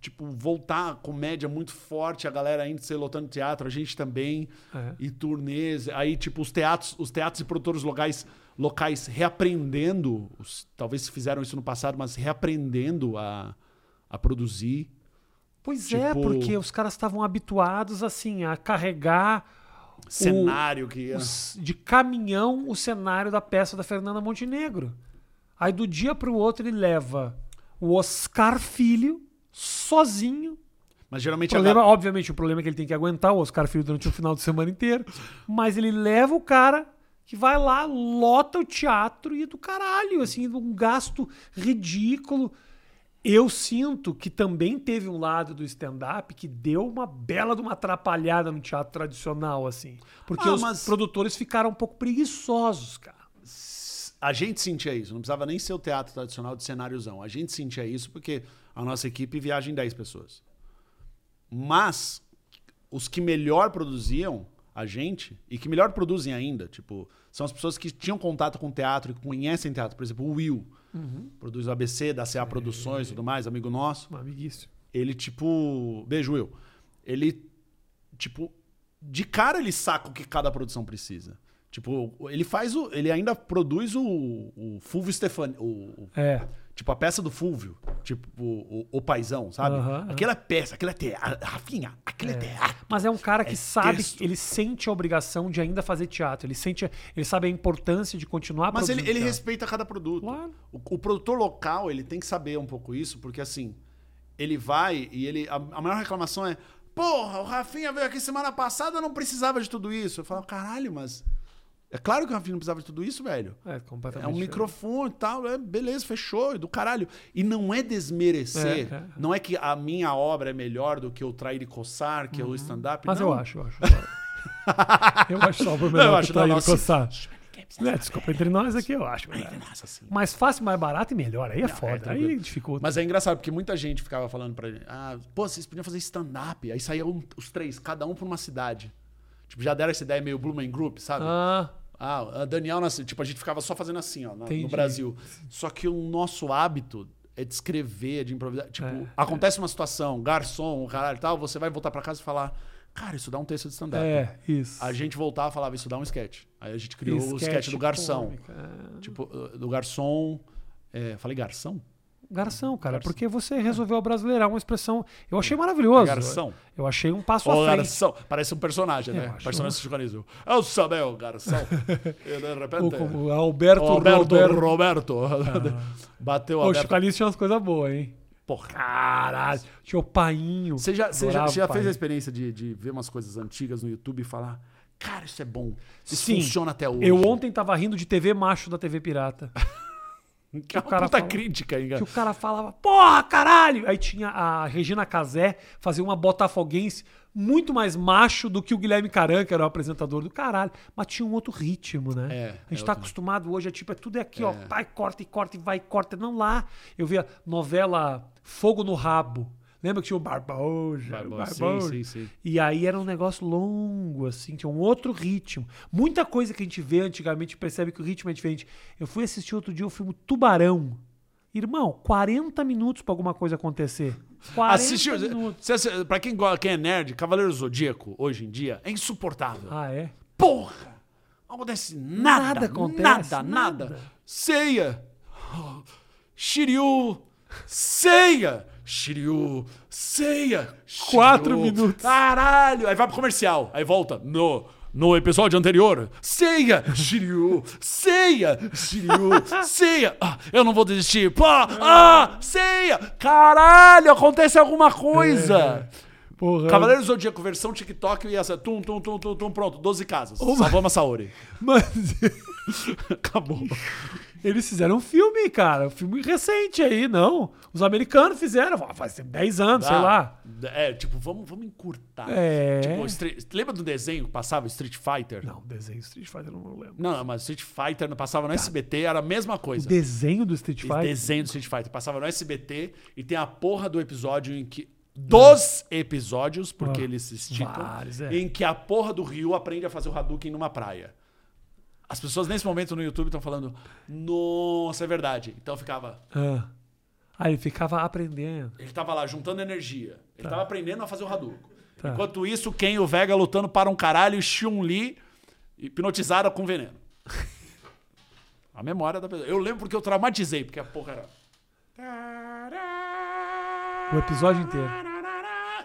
Tipo, voltar comédia muito forte, a galera ainda se lotando teatro, a gente também, É. e turnês. Aí, tipo, os teatros, os teatros e produtores locais, locais reaprendendo, os- talvez fizeram isso no passado, mas reaprendendo a, a produzir. Pois é, Tipo- porque os caras estavam habituados, assim, a carregar Cenário que ia. os- de caminhão o cenário da peça da Fernanda Montenegro. Aí do dia pro outro ele leva o Oscar Filho sozinho. Mas geralmente O problema, obviamente, o problema é que ele tem que aguentar o Oscar Filho durante o final de semana inteiro. Mas ele leva o cara que vai lá, lota o teatro e é do caralho, assim, um gasto ridículo. Eu sinto que também teve um lado do stand-up que deu uma bela de uma atrapalhada no teatro tradicional, assim. Porque Ah, os mas- produtores ficaram um pouco preguiçosos, cara. a gente sentia isso. Não precisava nem ser o teatro tradicional de cenáriozão. A gente sentia isso porque a nossa equipe viaja em 10 pessoas. Mas os que melhor produziam a gente, e que melhor produzem ainda, tipo, são as pessoas que tinham contato com teatro e que conhecem teatro. Por exemplo, o Will. Produz o ABC, da CA Produções e tudo mais, amigo nosso. Um amiguíssimo. Ele, tipo. Beijo, Will. Ele, tipo, de cara ele saca o que cada produção precisa. Tipo, ele faz o. Ele ainda produz o, o Fulvio Stefani. O, o- É. tipo, a peça do Fulvio. Tipo, o, o, o paizão, sabe? Aham. Aquela peça, aquela é teatro. Rafinha, aquele é, teatro. Mas é um cara que É sabe, texto. ele sente a obrigação de ainda fazer teatro. Ele sente, ele sabe a importância de continuar Mas ele, ele teatro. respeita cada produto. Claro. O, o produtor local, ele tem que saber um pouco isso, porque assim, ele vai e ele. A, a maior reclamação é: porra, o Rafinha veio aqui semana passada, não precisava de tudo isso. Eu falo, caralho, mas. É claro que o Rafinha não precisava de tudo isso, velho. É, É completamente um diferente. microfone e tal, é, beleza, fechou, é do caralho. E não é desmerecer, É, é. não é que a minha obra é melhor do que o Trair e Coçar, que é o stand-up. Mas não. eu acho, eu acho. eu acho só o Eu melhor acho, que tá não, não, coçar. É, desculpa, entre nós aqui eu acho. Nossa, assim. Mais fácil, mais barato e melhor. Aí é foda. tranquilo. aí dificulta. Mas é engraçado, porque muita gente ficava falando pra gente, ah, pô, vocês podiam fazer stand-up. Aí saíam os três, cada um pra uma cidade. Tipo, já deram essa ideia meio Blumen Group, sabe? Ah, Ah, Daniel, nasceu- tipo, a gente ficava só fazendo assim, ó, Entendi. no Brasil. Só que o nosso hábito é de escrever, de improvisar. Tipo, É, acontece uma situação, garçom, caralho e tal, você vai voltar pra casa e falar, cara, isso dá um texto de stand-up. é, isso. A gente voltava e falava, isso dá um sketch. Aí a gente criou o Sketch sketch do garçom. cômica, é. Tipo, uh, do garçom. é, falei garçom? Garção, cara, Garção. porque você resolveu brasileirar uma exprão. Eu achei maravilhoso. Garção. Eu achei um passo O à frente. garçom. Parece um personagem, Eu né? acho. Personagem chicanismo. Eu sabia o garçom. e de repente. O, como Alberto, o Alberto Roberto. Roberto. Bateu o Pô, o. Chicalista tinha umas coisas boas, hein? Porra. Caralho. Tinha o painho. Você já, você já, já o fez a experiência de, de ver umas coisas antigas no YouTube e falar, cara, isso é bom. Isso Sim. funciona até hoje. Eu ontem tava rindo de TV macho da TV Pirata. Que é o uma cara puta fala- crítica, hein, Que o cara falava, porra, caralho! Aí tinha a Regina Casé fazer uma botafoguense muito mais macho do que o Guilherme Caran, que era o apresentador do caralho. Mas tinha um outro ritmo, né? É, a gente é tá acostumado hoje, é tipo, é tudo é aqui, ó. Vai, corta e corta e vai, corta. Não lá. Eu via novela Fogo no Rabo. Lembra que tinha o Barbosa? Barbosa, sim, sim, sim. E aí era um negócio longo, assim, tinha um outro ritmo. Muita coisa que a gente vê antigamente percebe que o ritmo é diferente. Eu fui assistir outro dia o filme Tubarão. Irmão, 40 minutos pra alguma coisa acontecer. 40 Assistiu. minutos. Você, pra quem, quem é nerd, Cavaleiro Zodíaco, hoje em dia, é insuportável. Ah, é? Porra! Não acontece nada. Nada acontece, Nada, nada. nada. Ceia. Oh, Shiryu. Ceia. Shiryu. Ceia. Shiryu. Quatro minutos. Caralho. Aí vai pro comercial. Aí volta. No. No episódio anterior, ceia, Shiryu, ceia, Shiryu, ceia, ah, eu não vou desistir, pá, ah, ceia, caralho, acontece alguma coisa. Porra. Cavaleiro do Zodíaco, versão TikTok, ia ser tum, tum, tum, tum, tum, pronto, 12 casas. Ô, Salvamos a Saori. Mas Acabou. Eles fizeram um filme, cara. Um filme recente aí, não. Os americanos fizeram. ah, Faz 10 anos, sei Ah, lá. É, tipo, vamos, vamos encurtar. É. Tipo, Street- lembra do desenho que passava Street Fighter? Não, desenho Street Fighter não lembro. Não, mas Street Fighter não passava no SBT, era a mesma O coisa. desenho do Street Fighter? desenho do Street Fighter passava no SBT e tem a porra do episódio em que. Dos episódios, porque Ah, eles se esticam, vários, é. em que a porra do Ryu aprende a fazer o Hadouken numa praia. As pessoas nesse momento no YouTube estão falando, nossa, é verdade. Então ficava. Ah. Ele ficava aprendendo. Ele tava lá juntando energia. Ele tava aprendendo a fazer o Hadouken. Tá. Enquanto isso, Ken e o Vega lutando para um caralho e Chun-Li hipnotizada com veneno. A memória da pessoa. Eu lembro porque eu traumatizei, porque a porra era. O episódio inteiro.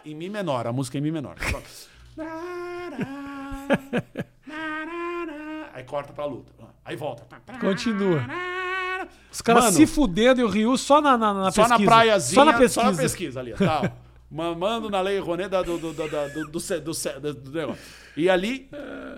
Em Mi menor, a música é em Mi menor. Aí corta pra luta. Aí volta. Continua. Os caras Mano, se fudendo e o Ryu só na, na, na só pesquisa. na praiazinha, Só na pesquisa. Só na pesquisa ali, ó, tal. Mamando na lei da- do, do, do, do, do, do, ce- do- do negócio. E ali.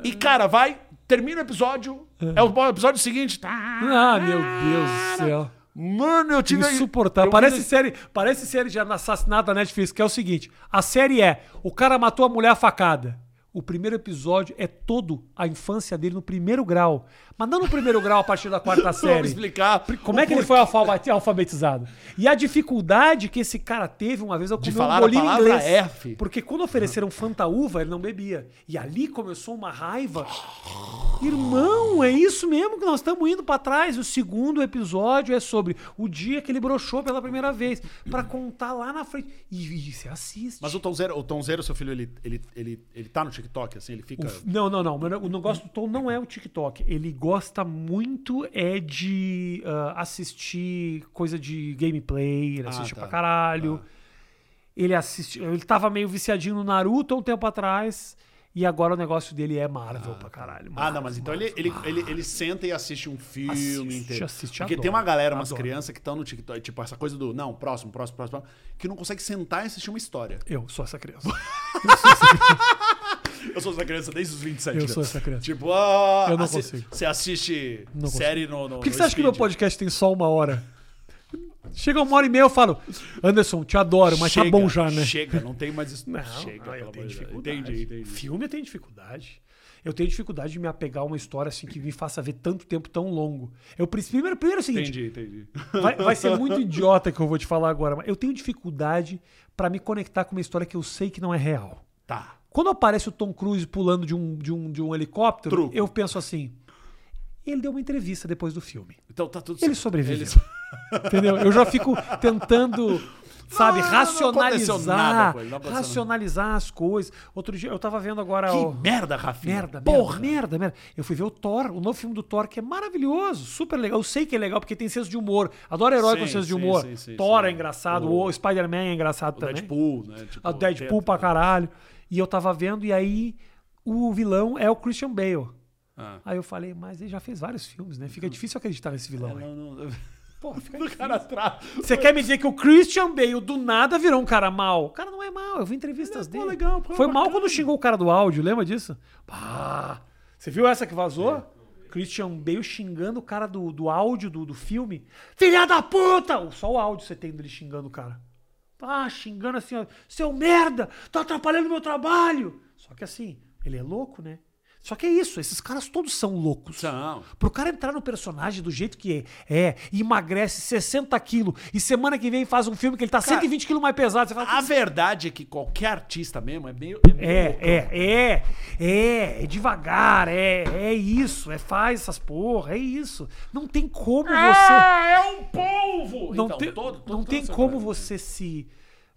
E, cara, vai, termina o episódio. É o episódio seguinte. Ah, meu Deus do céu. Mano, eu tive. Insuportável. eu Parece vi- série, parece série de assassinato da Netflix, que é o seguinte: a série é o cara matou a mulher a facada. O primeiro episódio é todo a infância dele no primeiro grau. Mas não no primeiro grau a partir da quarta Vamos série. explicar. Como é que ele foi alfa- alfabetizado? E a dificuldade que esse cara teve uma vez ao De comer falar um a bolinho palavra inglês. F. Porque quando ofereceram Fanta-Uva, ele não bebia. E ali começou uma raiva. Irmão, é isso mesmo que nós estamos indo pra trás. O segundo episódio é sobre o dia que ele broxou pela primeira vez. Pra contar lá na frente. E, e você assiste. Mas o Tom Zero, o Tom Zero, seu filho, ele, ele, ele, ele tá no TikTok, assim, ele fica. Não, não, não. O negócio do Tom não é o TikTok. Ele gosta muito é de ah, assistir coisa de gameplay, ele Ah, assiste tá. pra caralho. Ele assiste. Ele tava meio viciadinho no Naruto há um tempo atrás. E agora o negócio dele é Marvel pra caralho. Ah, não, mas então ele, ele, ele, ele senta e assiste um filme Assiste, inteiro. assiste, Porque adora, tem uma galera, umas adora. crianças que estão no TikTok, tipo, essa coisa do não, próximo, próximo, próximo, próximo, que não consegue sentar e assistir uma história. Eu sou essa criança. Eu sou essa criança desde os 27 Eu anos. sou essa criança. Tipo, ah, Eu não assi- consigo. Você assiste Não série no, no Por que, você acha que meu podcast tem só uma hora? Chega uma hora e meia eu falo, Anderson, te adoro, mas tá Chega, bom já, né? Chega, não tem mais isso. Não, chega, não, eu pelo tenho amor de Deus. dificuldade. Entendi, entendi. Filme eu tenho dificuldade. Eu tenho dificuldade de me apegar a uma história assim que me faça ver tanto tempo tão longo. Eu preciso, primeiro, primeiro é o seguinte, Entendi, entendi. vai, vai ser muito idiota que eu vou te falar agora, mas eu tenho dificuldade pra me conectar com uma história que eu sei que não é real. Tá. Quando aparece o Tom Cruise pulando de um, de um, de um helicóptero, Truco. eu penso assim, ele deu uma entrevista depois do filme. Então tá tudo Ele certo. sobreviveu. Ele- Entendeu? Eu já fico tentando, sabe, Não, racionalizar, com ele, não nada. racionalizar as coisas. Outro dia eu tava vendo agora Que o merda, Rafinha. merda, Porra. merda, merda, merda. Eu fui ver o Thor, o novo filme do Thor que é maravilhoso, super legal. Eu sei que é legal porque tem senso de humor. Adoro herói com Sim, senso de sim, humor. sim, Thor é engraçado, O- o, Spider-Man é engraçado O também. Deadpool, né? Tipo, A Deadpool tenta- pra caralho. E eu tava vendo e aí o vilão é o Christian Bale. Ah. Aí eu falei, mas ele já fez vários filmes, né? Fica difícil acreditar nesse vilão aí. Não, não. Porra, fica Do cara atrás. Você quer me dizer que o Christian Bale do nada virou um cara mal? O cara não é mal, eu vi entrevistas é, dele. pô, legal, pô, Foi bacana. mal quando xingou o cara do áudio, lembra disso? Pá. Você viu essa que vazou? Christian Bale xingando o cara do, do áudio do, do filme. Filha da puta! Só o áudio você tem dele xingando o cara. Ah, xingando assim, ó. Seu merda! Tá atrapalhando meu trabalho! Só que assim, ele é louco, né? Só que é isso, esses caras todos são loucos. São. Pro cara entrar no personagem do jeito que é, é emagrece 60 quilos e semana que vem faz um filme que ele tá Cara, 120 quilos mais pesado, fala, A verdade é que qualquer artista mesmo é meio. meio é, é, é, é, é devagar, é, é isso, é faz essas porra, é isso. Não tem como você. Ah, é um polvo! não Então, tem, todo- todo- não tem como você se.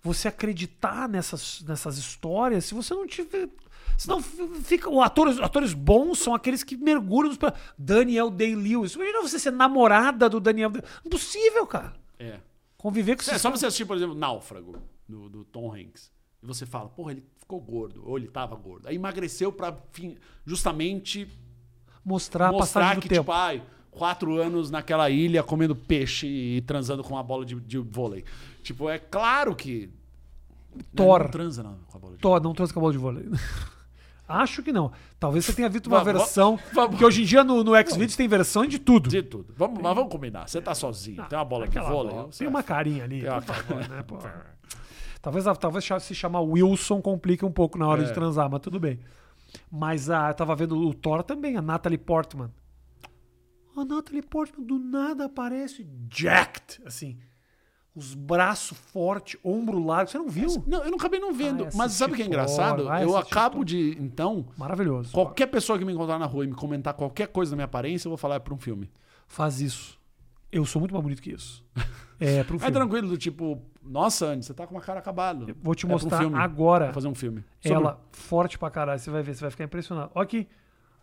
Você acreditar nessas, nessas histórias se você não tiver. Senão fica. o Atores, atores bons são aqueles que mergulham nos. Daniel Day-Lewis. Imagina você ser namorada do Daniel Day Impossível, cara. É. Conviver com É só você assistir, por exemplo, Náufrago, do, do Tom Hanks. E você fala, porra, ele ficou gordo, ou ele tava gordo. Aí emagreceu pra fim, justamente mostrar mostrar que, tipo, ai, quatro anos naquela ilha comendo peixe e transando com uma bola de, de vôlei. Tipo, é claro que. Thor. Não transa não, com a bola de Thor, não trouxe com a bola de vôlei. Acho que não. Talvez você tenha visto uma Vamos, versão. vamos. Porque hoje em dia no, no Xvideos tem versão de tudo. De tudo. Vamos, mas vamos combinar. Você tá sozinho, tem uma bola Aquela vôlei. bola. Tem uma carinha ali. Tem uma favor, né, pô. Talvez, talvez se chamar Wilson complique um pouco na hora É. de transar, mas tudo bem. Mas ah, eu tava vendo o Thor também, a Natalie Portman. A Natalie Portman do nada aparece jacked, assim. Os braços fortes, ombro largo. Você não viu? Não, eu não acabei não vendo. Vai mas sabe o que é engraçado? Eu acabo de, então, Maravilhoso. qualquer pessoa que me encontrar na rua e me comentar qualquer coisa da minha aparência, eu vou falar é pra um filme. Faz isso. Eu sou muito mais bonito que isso. É, pro É filme. tranquilo, do tipo, nossa, Andy, você tá com uma cara acabada. Vou te É um mostrar filme. agora. Vou fazer um filme. Sobre- Ela forte pra caralho. Você vai ver, você vai ficar impressionado. Olha aqui.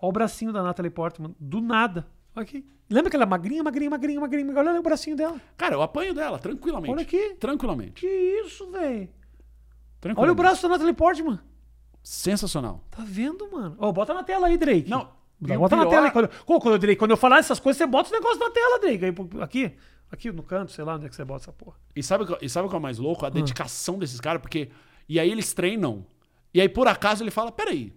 Olha o bracinho da Natalie Portman. Do nada. Olha aqui. Lembra que ela é magrinha, magrinha, magrinha, magrinha? Olha o bracinho dela. Cara, eu apanho dela, tranquilamente. Olha aqui. Tranquilamente. Que isso, velho? Olha o braço da Natalie Portman. Sensacional. Tá vendo, mano? Ó, bota na tela aí, Drake. Não, bota na pior- tela aí. Quando, Quando- quando, Drake, quando eu falar essas coisas, você bota os negócios na tela, Drake. Aí, aqui. Aqui no canto, sei lá onde é que você bota essa porra. E sabe, o que- e sabe o que é o mais louco? Hum. A dedicação desses caras, porque. E aí eles treinam. E aí, por acaso, ele fala: peraí,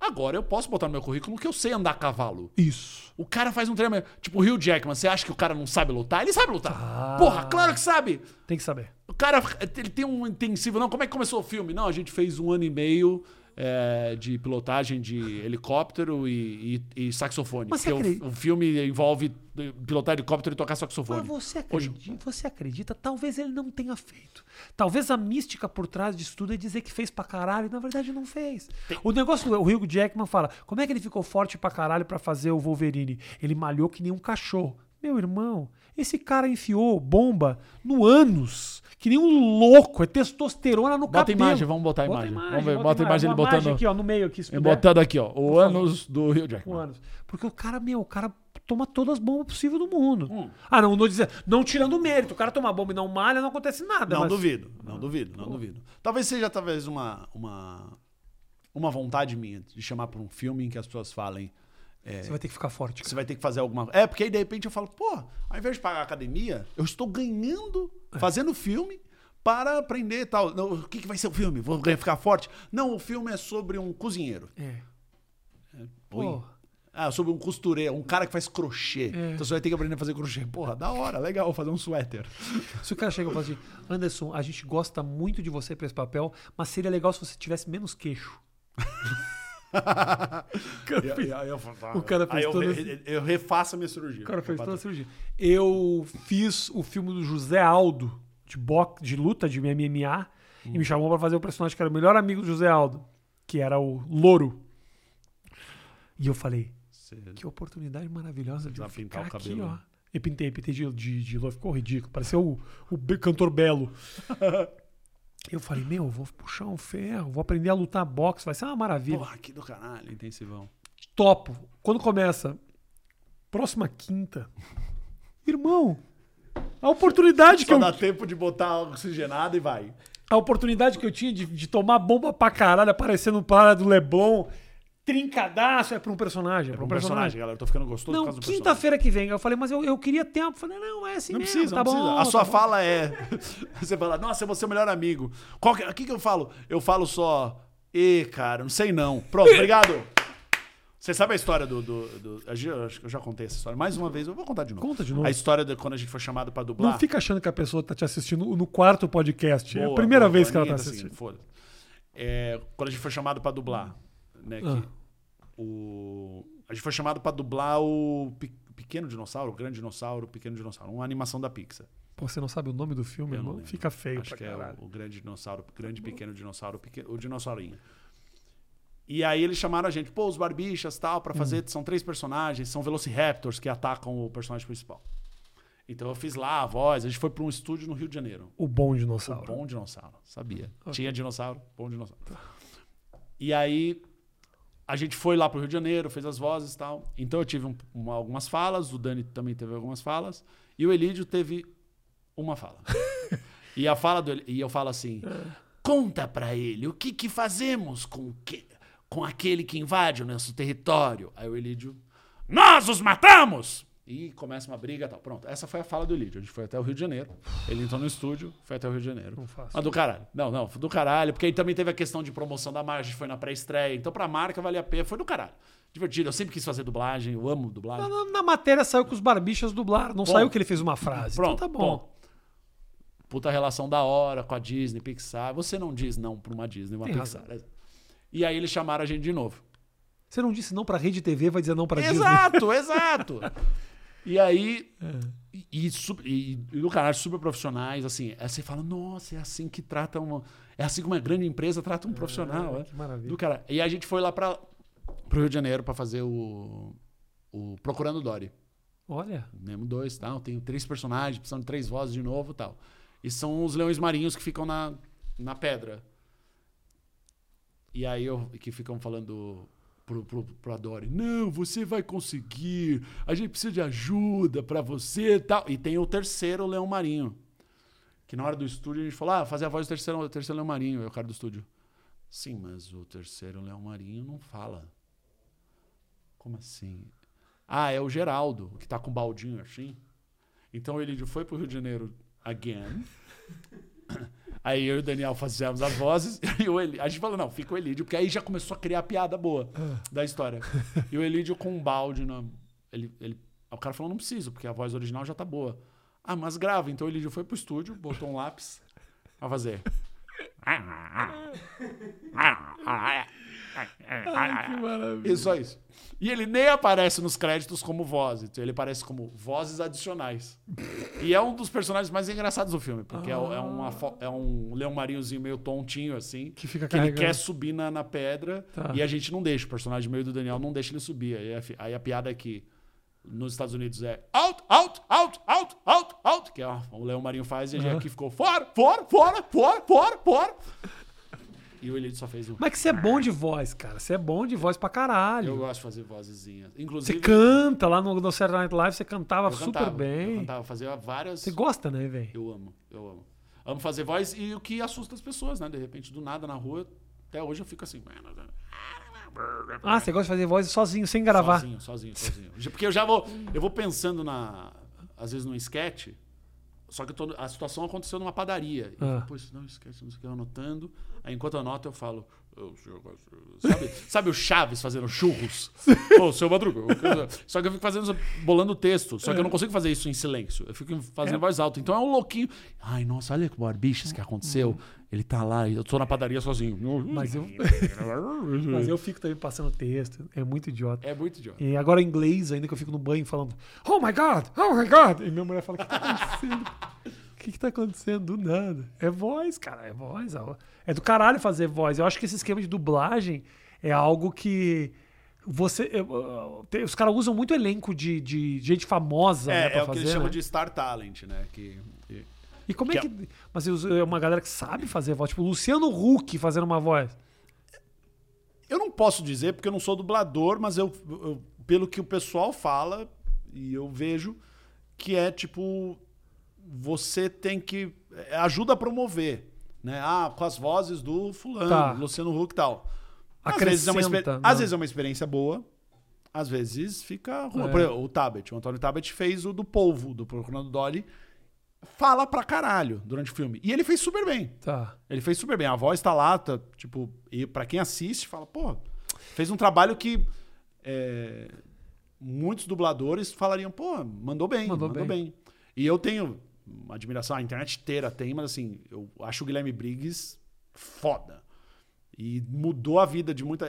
agora eu posso botar no meu currículo que eu sei andar a cavalo. Isso. O cara faz um treino. Tipo, o Rio Jackman, você acha que o cara não sabe lutar? Ele sabe lutar. Ah. Porra, claro que sabe. Tem que saber. O cara, ele tem um intensivo. Não, como é que começou o filme? Não, a gente fez um ano e meio é, de pilotagem de helicóptero e, e- e saxofone. Você porque acredita- o, o filme envolve pilotar helicóptero e tocar saxofone. Mas você Hoje- acredita, você acredita? Talvez ele não tenha feito. Talvez a mística por trás disso tudo é dizer que fez pra caralho e na verdade não fez. O negócio, o Hugh Jackman fala, como é que ele ficou forte pra caralho pra fazer o Wolverine? Ele malhou que nem um cachorro. Meu irmão, esse cara enfiou bomba no ânus, que nem um louco, é testosterona no Bota a cabelo. imagem, vamos botar a Bota imagem. Vamos ver, bota bota a imagem ele Uma botando- imagem aqui, ó, no meio aqui, se puder. botando aqui, ó, o ânus do Rio Com Jackman. anos. Porque o cara, meu, o cara toma todas as bombas possíveis do mundo. Hum. Ah, não, não dizer, não tirando o mérito. O cara toma bomba e não malha, não acontece nada. Não mas- duvido, não duvido, não duvido. Talvez seja talvez uma, uma, uma vontade minha de chamar para um filme em que as pessoas falem. É, Você vai ter que ficar forte. Você vai ter que fazer alguma É, porque aí de repente eu falo, pô, ao invés de pagar a academia, eu estou ganhando, É. fazendo filme para aprender e tal. Não, o que, que vai ser o filme? Vou ganhar- ficar forte? Não, o filme é sobre um cozinheiro. É. Oi. Pô. Ah, sobre um costureiro, um cara que faz crochê. É. Então você vai ter que aprender a fazer crochê. Porra, da hora, legal, fazer um suéter. Se o cara chega e fala assim, Anderson, a gente gosta muito de você pra esse papel, mas seria legal se você tivesse menos queixo. E- aí eu falo, tá. O cara fez Aí eu, toda re- eu refaço a minha cirurgia. O cara fez toda a cirurgia. Eu fiz o filme do José Aldo, de, boxe, de luta, de MMA, e me chamou pra fazer o personagem que era o melhor amigo do José Aldo, que era o Louro. E eu falei, que oportunidade maravilhosa de eu pintar ficar o aqui, cabelo, ó. né? E pintei, pintei de, de, de louro, ficou ridículo. Pareceu o, o cantor Belo. eu falei, meu, eu vou puxar um ferro, vou aprender a lutar boxe, vai ser uma maravilha. Porra, que do caralho, intensivão. Topo. Quando começa, próxima quinta, irmão, a oportunidade que Só eu dá tempo de botar oxigenado e vai. a oportunidade que eu tinha de, de tomar bomba pra caralho aparecendo no Praia do Leblon, trincadaço, é pra um personagem, é pra um personagem. galera. Eu tô ficando gostoso por Não, causa do personagem. quinta-feira que vem. Eu falei, mas eu, eu queria tempo. Eu falei, não, é assim Não mesmo, precisa, tá não bom. precisa. A tá sua bom. fala é. Você fala, nossa, eu vou ser o melhor amigo. Que, o que, que eu falo? Eu falo só. E, cara, não sei não. Pronto, obrigado. Você sabe a história do. do, do- acho que eu já contei essa história. Mais uma vez, eu vou contar de novo. Conta de novo. A história de quando a gente foi chamado pra dublar. Não fica achando que a pessoa tá te assistindo no quarto podcast. é a Boa, primeira boa, vez boa, que ela tá tá assistindo. seguindo, Foda-se. É, quando a gente foi chamado pra dublar, né? que Ah. o, a gente foi chamado pra dublar o Pe- Pequeno Dinossauro, o Grande Dinossauro, o Pequeno Dinossauro, uma animação da Pixar. Pô, você não sabe o nome do filme, Eu não irmão? Fica feio Acho que é caralho. o, o Grande Dinossauro, o Grande Pequeno Dinossauro, o, o Dinossaurinho. E aí eles chamaram a gente, pô, os barbichas tal, pra fazer. Hum. São três personagens, são Velociraptors que atacam o personagem principal. Então eu fiz lá a voz, a gente foi pra um estúdio no Rio de Janeiro. O bom O dinossauro. bom dinossauro, sabia. Tinha dinossauro, bom dinossauro. E aí a gente foi lá pro Rio de Janeiro, fez as vozes e tal. Então eu tive um- uma- algumas falas, o Dani também teve algumas falas, e o Elídio teve uma fala. e a fala do e eu falo assim: "Conta pra ele o que que fazemos com que, com aquele que invade o nosso território". Aí o Elídio: "Nós os matamos". E começa uma briga e tal. Pronto, essa foi a fala do Elídio. A gente foi até o Rio de Janeiro. Ele entrou no estúdio, foi até o Rio de Janeiro. Não faço. Mas do caralho. Não, não, do caralho. Porque aí também teve a questão de promoção da marca, a gente foi na pré-estreia. Então pra marca valia a pena. Foi do caralho. Divertido. Eu sempre quis fazer dublagem, eu amo dublagem. Na, na matéria saiu que os barbichas dublaram. Não Bom. saiu que ele fez uma frase. Pronto, então tá bom. bom. Puta relação da hora com a Disney, Pixar. Você não diz não pra uma Disney, uma Tem Pixar. E aí eles chamaram a gente de novo. Você não disse não pra Rede TV, vai dizer não pra Disney. Exato, exato. E aí. É. E, e, e, do canal super profissionais, assim. Aí você fala, nossa, é assim que trata uma. É assim como uma grande empresa trata um profissional. é. que maravilha. Do cara. E a gente foi lá para pro Rio de Janeiro pra fazer o. O Procurando Dory. Olha. Nemo 2 tal. Tenho três personagens, precisam de três vozes de novo e tal. E são os leões marinhos que ficam na, na pedra. E aí eu, que ficam falando pro Adore, não, você vai conseguir, a gente precisa de ajuda pra você tal. E tem o terceiro leão marinho. Que na hora do estúdio a gente falou, ah, fazer a voz do terceiro, o terceiro leão marinho, é o cara do estúdio. Sim, mas o terceiro leão marinho não fala. Como assim? Ah, é o Geraldo, que tá com um baldinho assim. Então ele foi pro Rio de Janeiro again. Aí eu e o Daniel fazíamos as vozes. E o Eli, a gente falou, não, fica o Elídio, porque aí já começou a criar a piada boa da história. E o Elídio com um balde. Na, ele, ele, o cara falou, não preciso, porque a voz original já tá boa. Ah, mas grava. Então o Elídio foi pro estúdio, botou um lápis pra fazer. que maravilha. E só isso. E ele nem aparece nos créditos como voz, então ele aparece como vozes adicionais. E é um dos personagens mais engraçados do filme, porque é, é uma é um leão marinhozinho meio tontinho, assim, Que fica que ele quer subir na, na pedra Tá. e a gente não deixa. O personagem meio do Daniel não deixa ele subir. Aí a, aí a piada é que nos Estados Unidos é out, out, out, out, out, out, que é ó, o leão marinho faz, e a gente Aham. aqui ficou fora, fora, fora, fora, fora, fora. E o Elite só fez um. Mas que você é bom de voz, cara. Você é bom de voz pra Eu caralho. gosto de fazer vozezinhas. Você Inclusive. canta lá no, no Saturday Night Live, você cantava Eu super cantava, Eu bem. cantava, fazia várias. Você gosta, né, velho? Eu amo, eu amo. Amo fazer voz e o que assusta as pessoas, né? De repente, do nada na rua, até hoje eu fico assim. Ah, você gosta de fazer voz sozinho, sem gravar. Sozinho, sozinho, sozinho. Porque eu já vou. Eu vou pensando na. Às vezes num sketch. Só que eu tô- a situação aconteceu numa padaria. E eu Ah. isso não esquece, não sei o que, eu anotando. Aí enquanto eu anoto, eu falo. "Ô, senhor, sabe, sabe o Chaves fazendo churros? Ô, seu Madruga. Só que eu fico fazendo, bolando o texto. Só que eu não consigo fazer isso em silêncio. Eu fico fazendo É. voz alta. Então é um louquinho. Ai, nossa, olha que barbichas que aconteceu. Ele tá lá, eu tô na padaria sozinho. Mas eu, mas eu fico também passando texto. É muito idiota. É muito idiota. E agora em inglês, ainda que eu fico no banho falando Oh my God! Oh my God! E minha mulher fala, o que tá acontecendo? O que, que tá acontecendo? Do nada. É voz, cara, é voz. É do caralho fazer voz. Eu acho que esse esquema de dublagem é algo que você. eu- eu- Os caras usam muito elenco de, de gente famosa né, É, pra é o que eles chamam né? de Star Talent, né? Que, que- E como é que que. Mas os- é uma galera que sabe fazer voz. Tipo, Luciano Huck fazendo uma voz. Eu não posso dizer porque eu não sou dublador, mas eu, eu- pelo que o pessoal fala e eu vejo que é tipo você tem que é, ajuda a promover, né? Ah, com as vozes do fulano, Tá. Luciano Huck e tal. Às vezes, é uma, exper- às vezes é uma experiência boa, às vezes fica ruim. É. Por exemplo, o Tabet, o Antônio Tabet fez o do Polvo, do Procurando Dolly, fala pra caralho durante o filme. E ele fez super bem. Tá. Ele fez super bem. A voz tá lá, tá, tipo, e pra quem assiste, fala, pô, fez um trabalho que é, muitos dubladores falariam, pô, mandou bem, Mandou mandou, bem. bem. E eu tenho admiração, a internet inteira tem, mas assim, eu acho o Guilherme Briggs foda. E mudou a vida de muita.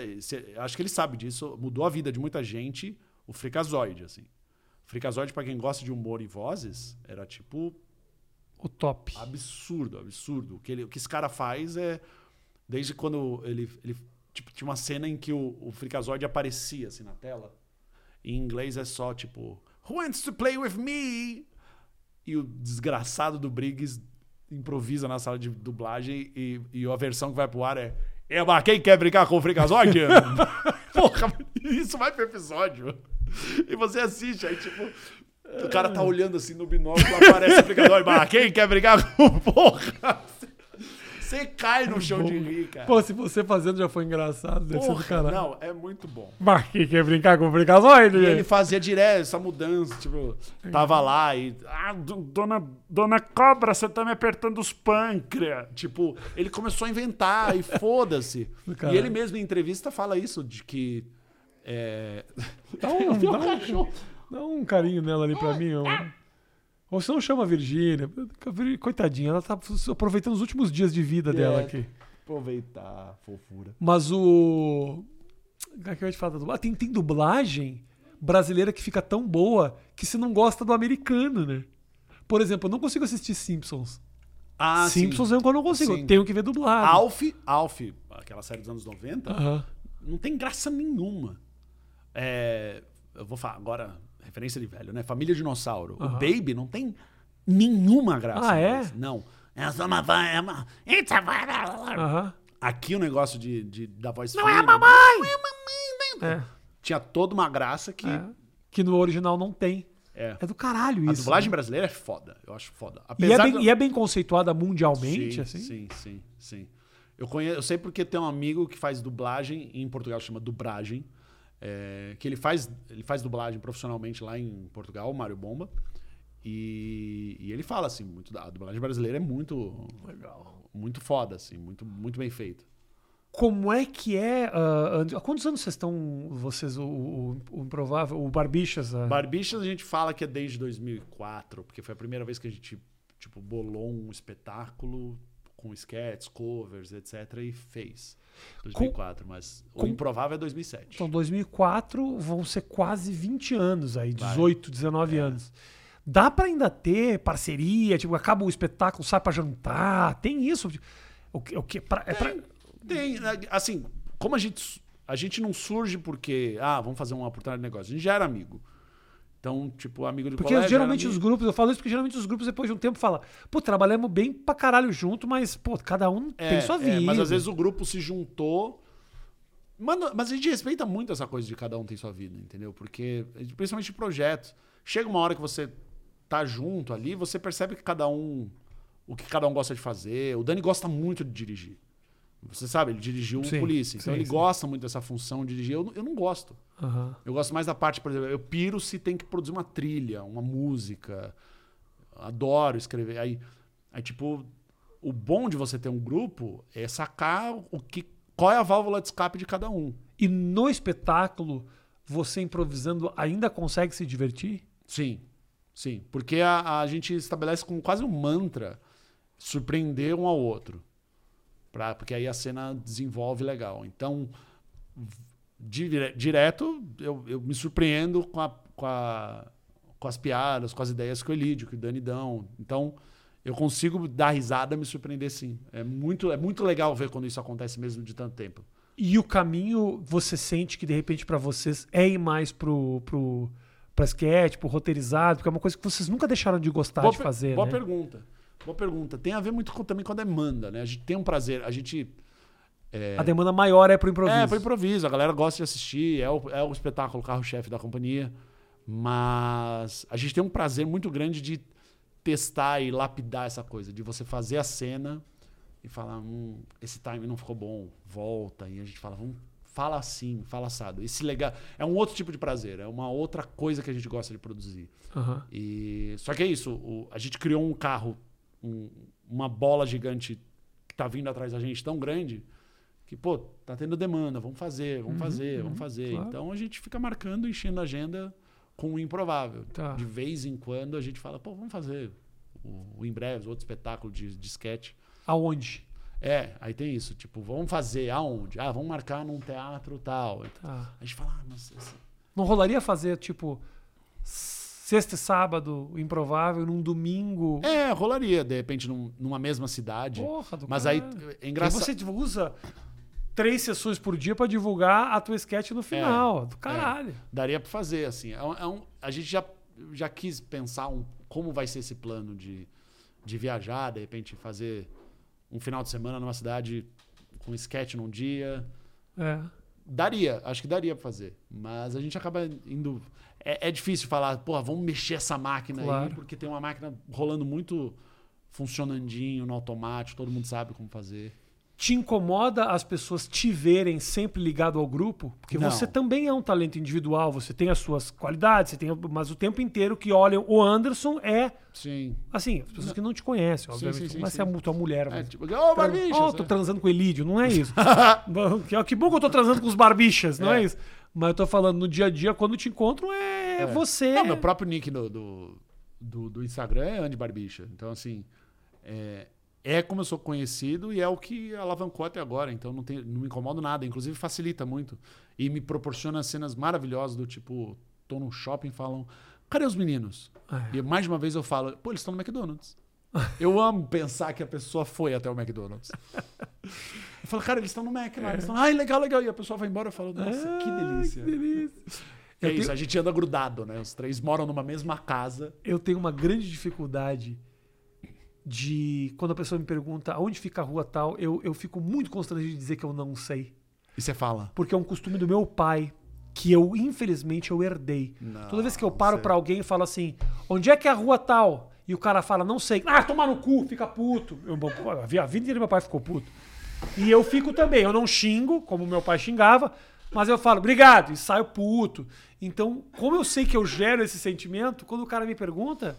Acho que ele sabe disso, mudou a vida de muita gente, o Freakazoid, assim. O Freakazoid, pra quem gosta de humor e vozes, era tipo O top. absurdo, absurdo. O que, ele- o que esse cara faz é. Desde quando ele. ele tipo, tinha uma cena em que o, o Freakazoid aparecia assim na tela. Em inglês é só tipo. Who wants to play with me? E o desgraçado do Briggs improvisa na sala de dublagem e, e a versão que vai pro ar é. Eba, quem quer brincar com o Freakazoid? Porra, isso vai pro episódio. E você assiste, aí tipo. O cara tá olhando assim no binóculo, aparece o Freakazoid. Bah, quem quer brigar com. Porra! Você cai no chão de rir, cara. Pô, se você fazendo já foi engraçado, deve ser do Porra, caralho. não, é muito bom. Mas que quer brincar com fricazoide, E ele fazia direto essa mudança, tipo, tava lá e. Ah, do- dona, dona Cobra, você tá me apertando os pâncreas. Tipo, ele começou a inventar e foda-se. E ele mesmo em entrevista fala isso, de que. É... Dá um, dá, um, dá um carinho nela ali pra mim. ó. Ou se não chama a Virgínia. Coitadinha, ela tá aproveitando os últimos dias de vida dela É. aqui. Aproveitar, fofura. Mas o. É que eu ia te falar da dublagem? Tem, tem dublagem brasileira que fica tão boa que você não gosta do americano, né? Por exemplo, eu não consigo assistir Simpsons. Ah, Simpsons sim. é um que eu não consigo. Sim. Tenho que ver dublado. Alf, Alf, aquela série dos anos 90, Aham. não tem graça nenhuma. É, eu vou falar agora, referência de velho, né? Família Dinossauro. O Aham. Baby não tem nenhuma graça. Ah, é? Não. É só uma vai, é uma. A Aham. Aqui o negócio de, de- da voz Não é a fina, mamãe! Não é a mamãe, né? É, Tinha toda uma graça que. é. Que no original não tem. É. É do caralho A isso. dublagem né? brasileira é foda. Eu acho foda. E é, Apesar bem, e é bem conceituada mundialmente, sim, assim? Sim, sim, sim. Eu, conheço, eu sei porque tem um amigo que faz dublagem, em Portugal chama dublagem, é, que ele faz, ele faz dublagem profissionalmente lá em Portugal, o Mário Bomba. E, e ele fala assim, muito, a dublagem brasileira é muito, Legal. muito foda, assim, muito, muito bem feita. Como é que é. André- há quantos anos vocês estão, vocês, o, o, o Improvável, o Barbichas? ah? Barbichas a gente fala que é desde 2004, porque foi a primeira vez que a gente tipo, bolou um espetáculo com sketches, covers, etc. e fez. 2004, mas o com- improvável é 2007. Então, 2004 vão ser quase 20 anos aí, Vai. 18, 19 anos. Dá pra ainda ter parceria, tipo, acaba o espetáculo, sai pra jantar, tem isso? O que, o que, pra- é pra- Tem, né, assim, como a gente, a gente não surge porque, ah, vamos fazer uma oportunidade de negócio. A gente já era amigo. Então, tipo, amigo de Porque colégio. geralmente era os amigo. grupos, eu falo isso porque geralmente os grupos depois de um tempo falam, pô, trabalhamos bem pra caralho junto, mas, pô, cada um É, tem sua é, vida. mas às vezes o grupo se juntou. Mano, mas a gente respeita muito essa coisa de cada um tem sua vida, entendeu? Porque, principalmente em projetos. Chega uma hora que você tá junto ali, você percebe que cada um. O que cada um gosta de fazer. O Dani gosta muito de dirigir. Você sabe, ele dirigiu um Sim, polícia. Então sim, ele sim. gosta muito dessa função de dirigir. Eu, não- eu não gosto. Aham. Eu gosto mais da parte, por exemplo, eu piro se tem que produzir uma trilha, uma música. Adoro escrever. Aí, aí tipo, o bom de você ter um grupo é sacar o que, qual é a válvula de escape de cada um. E no espetáculo, você improvisando ainda consegue se divertir? Sim, sim. Porque a, a gente estabelece com quase um mantra surpreender um ao outro. Pra, porque aí a cena desenvolve legal. Então, dire- direto, eu, eu me surpreendo com, a, com, a- com as piadas, com as ideias que o Elídio, que o Dani dão. Então, eu consigo dar risada e me surpreender sim. É muito, é muito legal ver quando isso acontece mesmo de tanto tempo. E o caminho, você sente que de repente pra vocês é ir mais pro, pro, pra sketch, pro roteirizado, porque é uma coisa que vocês nunca deixaram de gostar boa de fazer, boa né? pergunta. Boa pergunta. Tem a ver muito com, também com a demanda, né? A gente tem um prazer. A gente. A demanda maior é pro improviso. É, foi improviso. A galera gosta de assistir, é o, é o espetáculo carro-chefe da companhia. Mas a gente tem um prazer muito grande de testar e lapidar essa coisa, de você fazer a cena e falar, hum, esse time não ficou bom, volta. E a gente fala, vamos, fala assim, fala assado. Esse legal. É um outro tipo de prazer, é uma outra coisa que a gente gosta de produzir. Aham. E só que é isso, o- a gente criou um carro, um- uma bola gigante que tá vindo atrás da gente tão grande que, pô, tá tendo demanda, vamos fazer, vamos fazer, vamos fazer. claro. Então a gente fica marcando, enchendo a agenda com o improvável. Tá. De vez em quando a gente fala, pô, vamos fazer o, o em breve, outro espetáculo de, de sketch. Aonde? É, aí tem isso, tipo, vamos fazer aonde? Ah, vamos marcar num teatro tal. Tá. A gente fala, ah, mas esse- Não rolaria fazer, tipo, sexta e sábado, improvável, num domingo? É, rolaria, de repente, num- numa mesma cidade. Porra do Mas aí é engraçado. você usa três sessões por dia pra divulgar a tua sketch no final. do caralho. Daria pra fazer, assim. É um- é um- a gente já, já quis pensar um- como vai ser esse plano de, de viajar, de repente fazer um final de semana numa cidade com sketch num dia. É. Daria, acho que daria pra fazer. Mas a gente acaba indo. É, é difícil falar, porra, vamos mexer essa máquina aí, Claro. porque tem uma máquina rolando muito funcionandinho, no automático, todo mundo sabe como fazer. Te incomoda as pessoas te verem sempre ligado ao grupo? Porque Não. você também é um talento individual, você tem as suas qualidades, você tem, mas o tempo inteiro que olham o Anderson é Sim. assim, as pessoas que não te conhecem, obviamente. sim, sim, mas sim. você é a tua mulher, É, tipo, ô, barbicha! Oh, tô transando com o Elídio, não é isso. Que bom que eu tô transando com os barbichas, não é, É. isso. Mas eu tô falando no dia a dia, quando te encontram, é, você. Não, meu próprio nick do, do, do, do Instagram é Andy Barbicha. Então, assim, é, é como eu sou conhecido e é o que alavancou até agora. Então, não, tem, não me incomodo nada. Inclusive, facilita muito. E me proporciona cenas maravilhosas do tipo, tô num shopping e falam, cadê os meninos? É. E mais de uma vez eu falo, pô, eles estão no McDonald's. Eu amo pensar que a pessoa foi até o McDonald's. Eu falo, cara, eles estão no Mac lá. Eles estão, ai, legal, legal. E a pessoa vai embora e eu falo, nossa, que Ai, delícia. que delícia. É Eu isso, tenho- a gente anda grudado, né? Os três moram numa mesma casa. eu tenho uma grande dificuldade de quando a pessoa me pergunta onde fica a rua tal, eu, eu fico muito constrangido de dizer que eu não sei. E você fala. Porque é um costume do meu pai que eu, infelizmente, eu herdei. Não, Toda vez que eu paro pra alguém e falo assim, onde é que é a rua tal? E o cara fala, não sei. Ah, toma no cu, fica puto. Eu, a vida inteira meu pai ficou puto. E eu fico também. Eu não xingo, como meu pai xingava, mas eu falo, obrigado, e saio puto. Então, como eu sei que eu gero esse sentimento, quando o cara me pergunta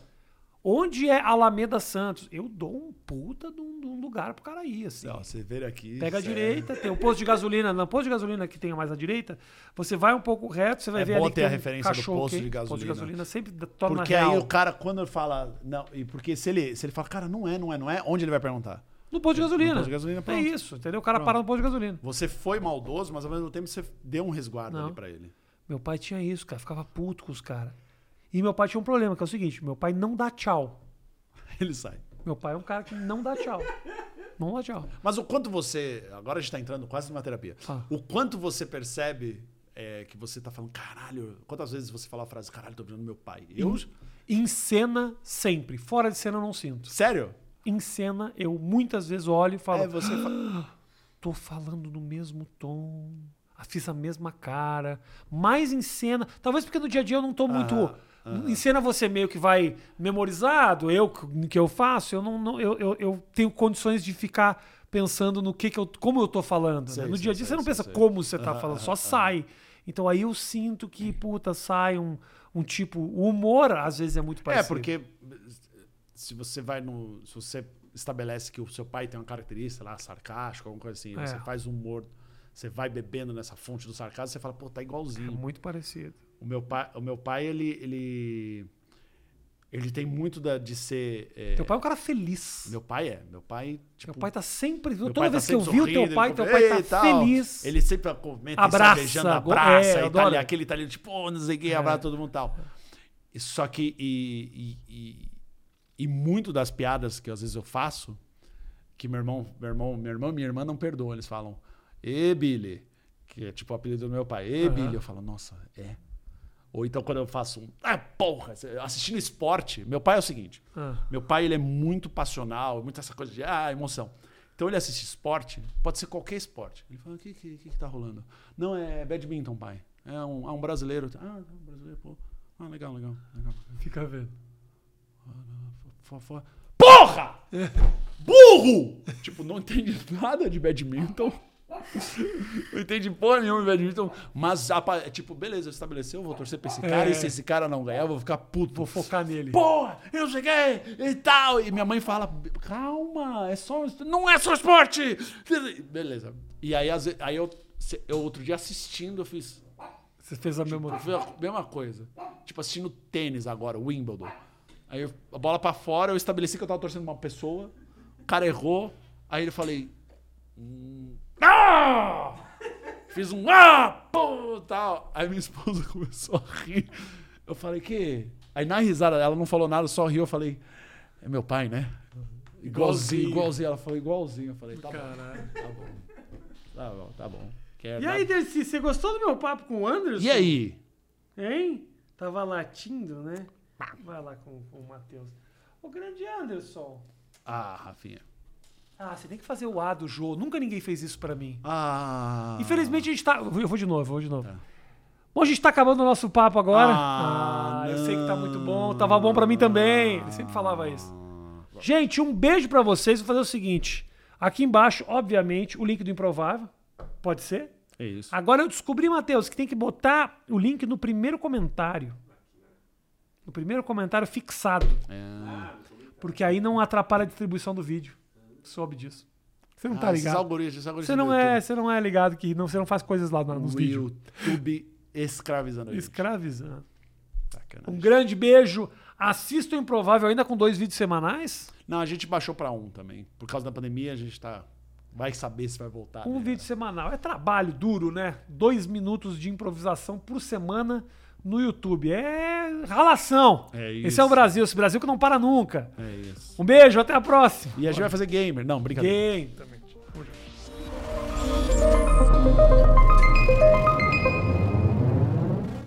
onde é Alameda Santos, eu dou um puta de um, de um lugar pro cara ir, assim. Não, você vê aqui. Pega a sério. direita, tem um posto de gasolina. No posto de gasolina que tem mais à direita, você vai um pouco reto, você vai É ver bom ali ter a tem um referência do posto de quente. Posto de gasolina. gasolina sempre torna Porque real. aí o cara, quando ele fala. Não, e porque se ele, se ele fala, cara, não é, não é, não é, onde ele vai perguntar? No posto de gasolina. posto de gasolina, é isso, entendeu? O cara Pronto. para no posto de gasolina. Você foi maldoso, mas ao mesmo tempo você deu um resguardo Não. ali pra ele. Meu pai tinha isso, cara. Ficava puto com os caras. E meu pai tinha um problema, que é o seguinte: meu pai não dá tchau. Ele sai. Meu pai é um cara que não dá tchau. Não dá tchau. Mas o quanto você. Agora a gente tá entrando quase numa terapia. Ah. O quanto você percebe é, que você tá falando, caralho. Quantas vezes você fala a frase, caralho, tô virando meu pai? Eu. Em cena, sempre. Fora de cena, eu não sinto. Sério? Em cena, eu muitas vezes olho e falo. É, você. fa- tô falando no mesmo tom. ah, Fiz a mesma cara. Mais em cena. Talvez porque no dia a dia eu não tô muito. Em cena você meio que vai memorizado. Eu que eu faço, eu não, não- eu, eu, eu tenho condições de ficar pensando no que, que eu. como eu tô falando. né? Sei, No sei, dia a dia sei, você não pensa como você tá Aham, falando, só sai. Então aí eu sinto que, puta, sai um, um tipo. O humor às vezes é muito É, parecido. porque se você vai no. Se você estabelece que o seu pai tem uma característica lá, sarcástico, alguma coisa assim, É. você faz humor, você vai bebendo nessa fonte do sarcasmo, você fala, pô, tá É igualzinho. muito parecido. O meu pai, o meu pai ele, ele. Ele tem muito da, de ser. é, Teu pai é um cara feliz. Meu pai é. Meu pai. Tipo, Teu pai tá sempre. meu Toda vez tá que eu vi o teu pai, teu pai tá tal. feliz. Ele sempre comenta Abraça, e beijando, abraça, é, e italiano, aquele italiano, tipo, "Pô, não sei o que, abraça todo mundo e tal. E Só que, e, e, e, e muito das piadas que às vezes eu faço, que meu irmão, meu irmão, meu irmão e minha irmã não perdoam, eles falam, Ê, Billy, que é tipo o apelido do meu pai, Ê, Aham. Billy, eu falo, nossa, é. Ou então quando eu faço um, ah, porra, assistindo esporte, meu pai é o seguinte, Ah. meu pai, ele é muito passional, muito essa coisa de ah, emoção. Então ele assiste esporte, pode ser qualquer esporte. Ele fala, o que, que, que, que tá rolando? Não, é badminton, pai. É um, é um brasileiro. Ah, um brasileiro, pô. Ah, legal, legal. legal. Fica vendo. Porra! Burro! tipo, não entende nada de badminton. não entende porra nenhuma badminton. Mas, tipo, beleza, estabeleceu, vou torcer pra esse cara. É. E se esse cara não ganhar, eu vou ficar puto. Vou focar nele. porra, eu que, e tal. E minha mãe fala, calma, é só, não é só esporte. Beleza. E aí, aí eu, eu, outro dia assistindo, eu fiz, Você fez a mesma. foi a mesma coisa. Tipo, assistindo tênis agora, Wimbledon. Aí eu- a bola pra fora, eu estabeleci que eu tava torcendo uma pessoa, o cara errou, aí eu falei, hum, ah! Fiz um ah, pô, tal. Aí minha esposa começou a rir. Eu falei, que? Aí na risada, ela não falou nada, só riu. Eu falei, é meu pai, né? Igualzinho, igualzinho. Ela falou, igualzinho. Eu falei, tá bom, Caralho. tá bom. Tá bom, tá bom. Quer E dar- aí, Dercy, você gostou do meu papo com o Anderson? E aí? Hein? Tava latindo, né? Vai lá com, com o Matheus. Ô, grande Anderson. Ah, Rafinha. Ah, você tem que fazer o A do Jô. Nunca ninguém fez isso pra mim. Ah. Infelizmente a gente tá. Eu vou de novo, eu vou de novo. Tá. Bom, a gente tá acabando o nosso papo agora. Ah, Ah, eu sei que tá muito bom. Tava bom pra mim também. Ele sempre falava isso. Gente, um beijo pra vocês. Vou fazer o seguinte. Aqui embaixo, obviamente, o link do Improvável. Pode ser? É isso. Agora eu descobri, Matheus, que tem que botar o link no primeiro comentário. No primeiro comentário fixado. É. Porque aí não atrapalha a distribuição do vídeo. Soube disso. Você não tá Ah, esses ligado. algoritmos, esses algoritmos Você não, é, YouTube. você não é ligado que não, você não faz coisas lá no- nos O vídeos. YouTube escravizando. Escravizando. Sacanagem. Um grande beijo. Assista o Improvável ainda com dois vídeos semanais. Não, a gente baixou pra um também. Por causa da pandemia, a gente tá. Vai saber se vai voltar. Um né? vídeo semanal. É trabalho duro, né? Dois minutos de improvisação por semana no YouTube. É ralação. É Esse isso. é o Brasil. Esse Brasil que não para nunca. É isso. Um beijo, até a próxima. E a gente vai fazer gamer. Não, brincadeira. Game também.